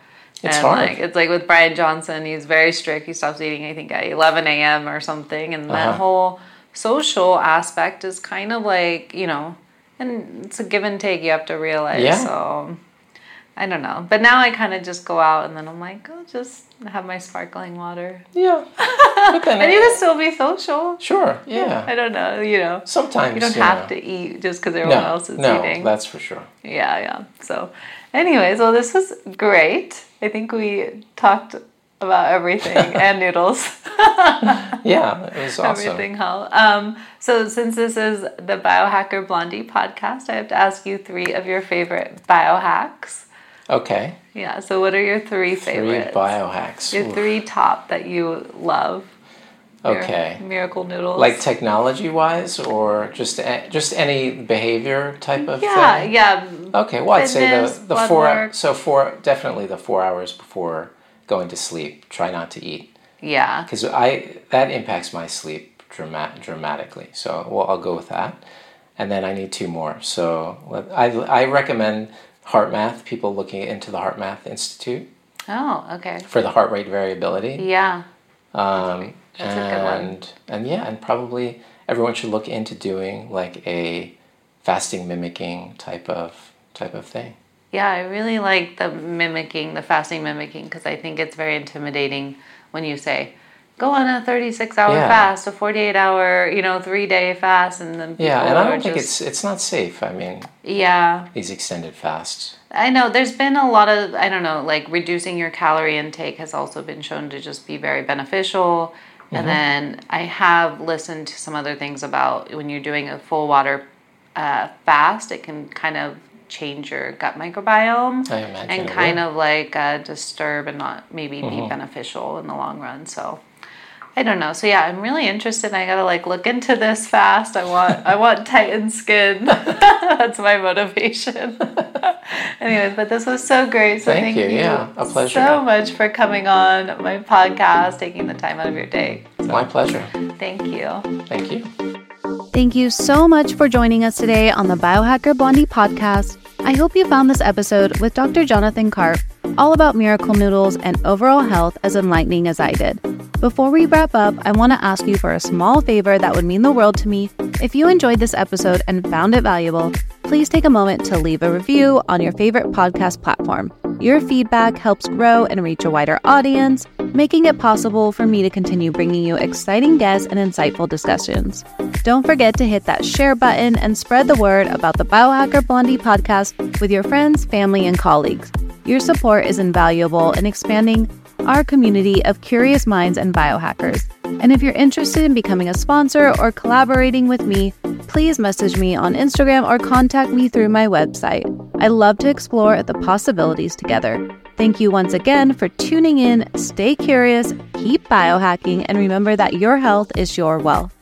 It's and hard. like it's like with Brian Johnson, he's very strict. He stops eating, I think, at eleven a.m. or something, and that Uh-huh. whole social aspect is kind of like you know, and it's a give and take. You have to realize. Yeah. So I don't know, but now I kind of just go out and then I'm like, oh, just have my sparkling water, Yeah. And you can still be social. sure, yeah. I don't know, you know. Sometimes You don't you have to eat just because everyone No, else is no, eating. that's for sure. Yeah, yeah. So, anyways, well, this was great. I think we talked about everything and noodles, Yeah, it was awesome. everything health. Um, so, since this is the Biohacker Blondie podcast, I have to ask you three of your favorite biohacks. Okay, Yeah. So, what are your three three favorites? biohacks. Your Oof. three top that you love. Okay. Miracle noodles. Like technology wise, or just a- just any behavior type of yeah, thing. yeah. Okay, well, I'd say the the four. work. So four, definitely the four hours before going to sleep. Try not to eat Yeah. because I that impacts my sleep dramat- dramatically. So well, I'll go with that, and then I need two more. So I I recommend Heart Math. People looking into the Heart Math Institute Oh, okay. for the heart rate variability. Yeah. Um, That's a good one. and and yeah, and probably everyone should look into doing like a fasting mimicking type of type of thing. Yeah, I really like the mimicking, the fasting mimicking, because I think it's very intimidating when you say, go on a 36 hour Yeah. fast, a 48 hour, you know, three day fast, and then Yeah, and I don't think just- it's it's not safe. I mean, Yeah, these extended fasts. I know there's been a lot of, I don't know, like reducing your calorie intake has also been shown to just be very beneficial. Mm-hmm. And then I have listened to some other things about when you're doing a full water uh, fast, it can kind of change your gut microbiome I and kind. Mm-hmm. of like uh, disturb and not maybe be beneficial in the long run. So I don't know. So yeah, I'm really interested. I gotta like look into this fast. I want I want tightened skin. That's my motivation. Anyways, but this was so great. So Thank thank, you. Yeah, a pleasure. so much for coming on my podcast, taking the time out of your day. My pleasure. Thank you. Thank you. Thank you so much for joining us today on the Biohacker Blondie podcast. I hope you found this episode with Dr. Jonathan Carp all about miracle noodles and overall health as enlightening as I did. Before we wrap up, I want to ask you for a small favor that would mean the world to me. If you enjoyed this episode and found it valuable, please take a moment to leave a review on your favorite podcast platform. Your feedback helps grow and reach a wider audience, making it possible for me to continue bringing you exciting guests and insightful discussions. Don't forget to hit that share button and spread the word about the Biohacker Blondie podcast with your friends, family, and colleagues. Your support is invaluable in expanding our community of curious minds and biohackers. And if you're interested in becoming a sponsor or collaborating with me, please message me on Instagram or contact me through my website. I love to explore the possibilities together. Thank you once again for tuning in. Stay curious, keep biohacking, and remember that your health is your wealth.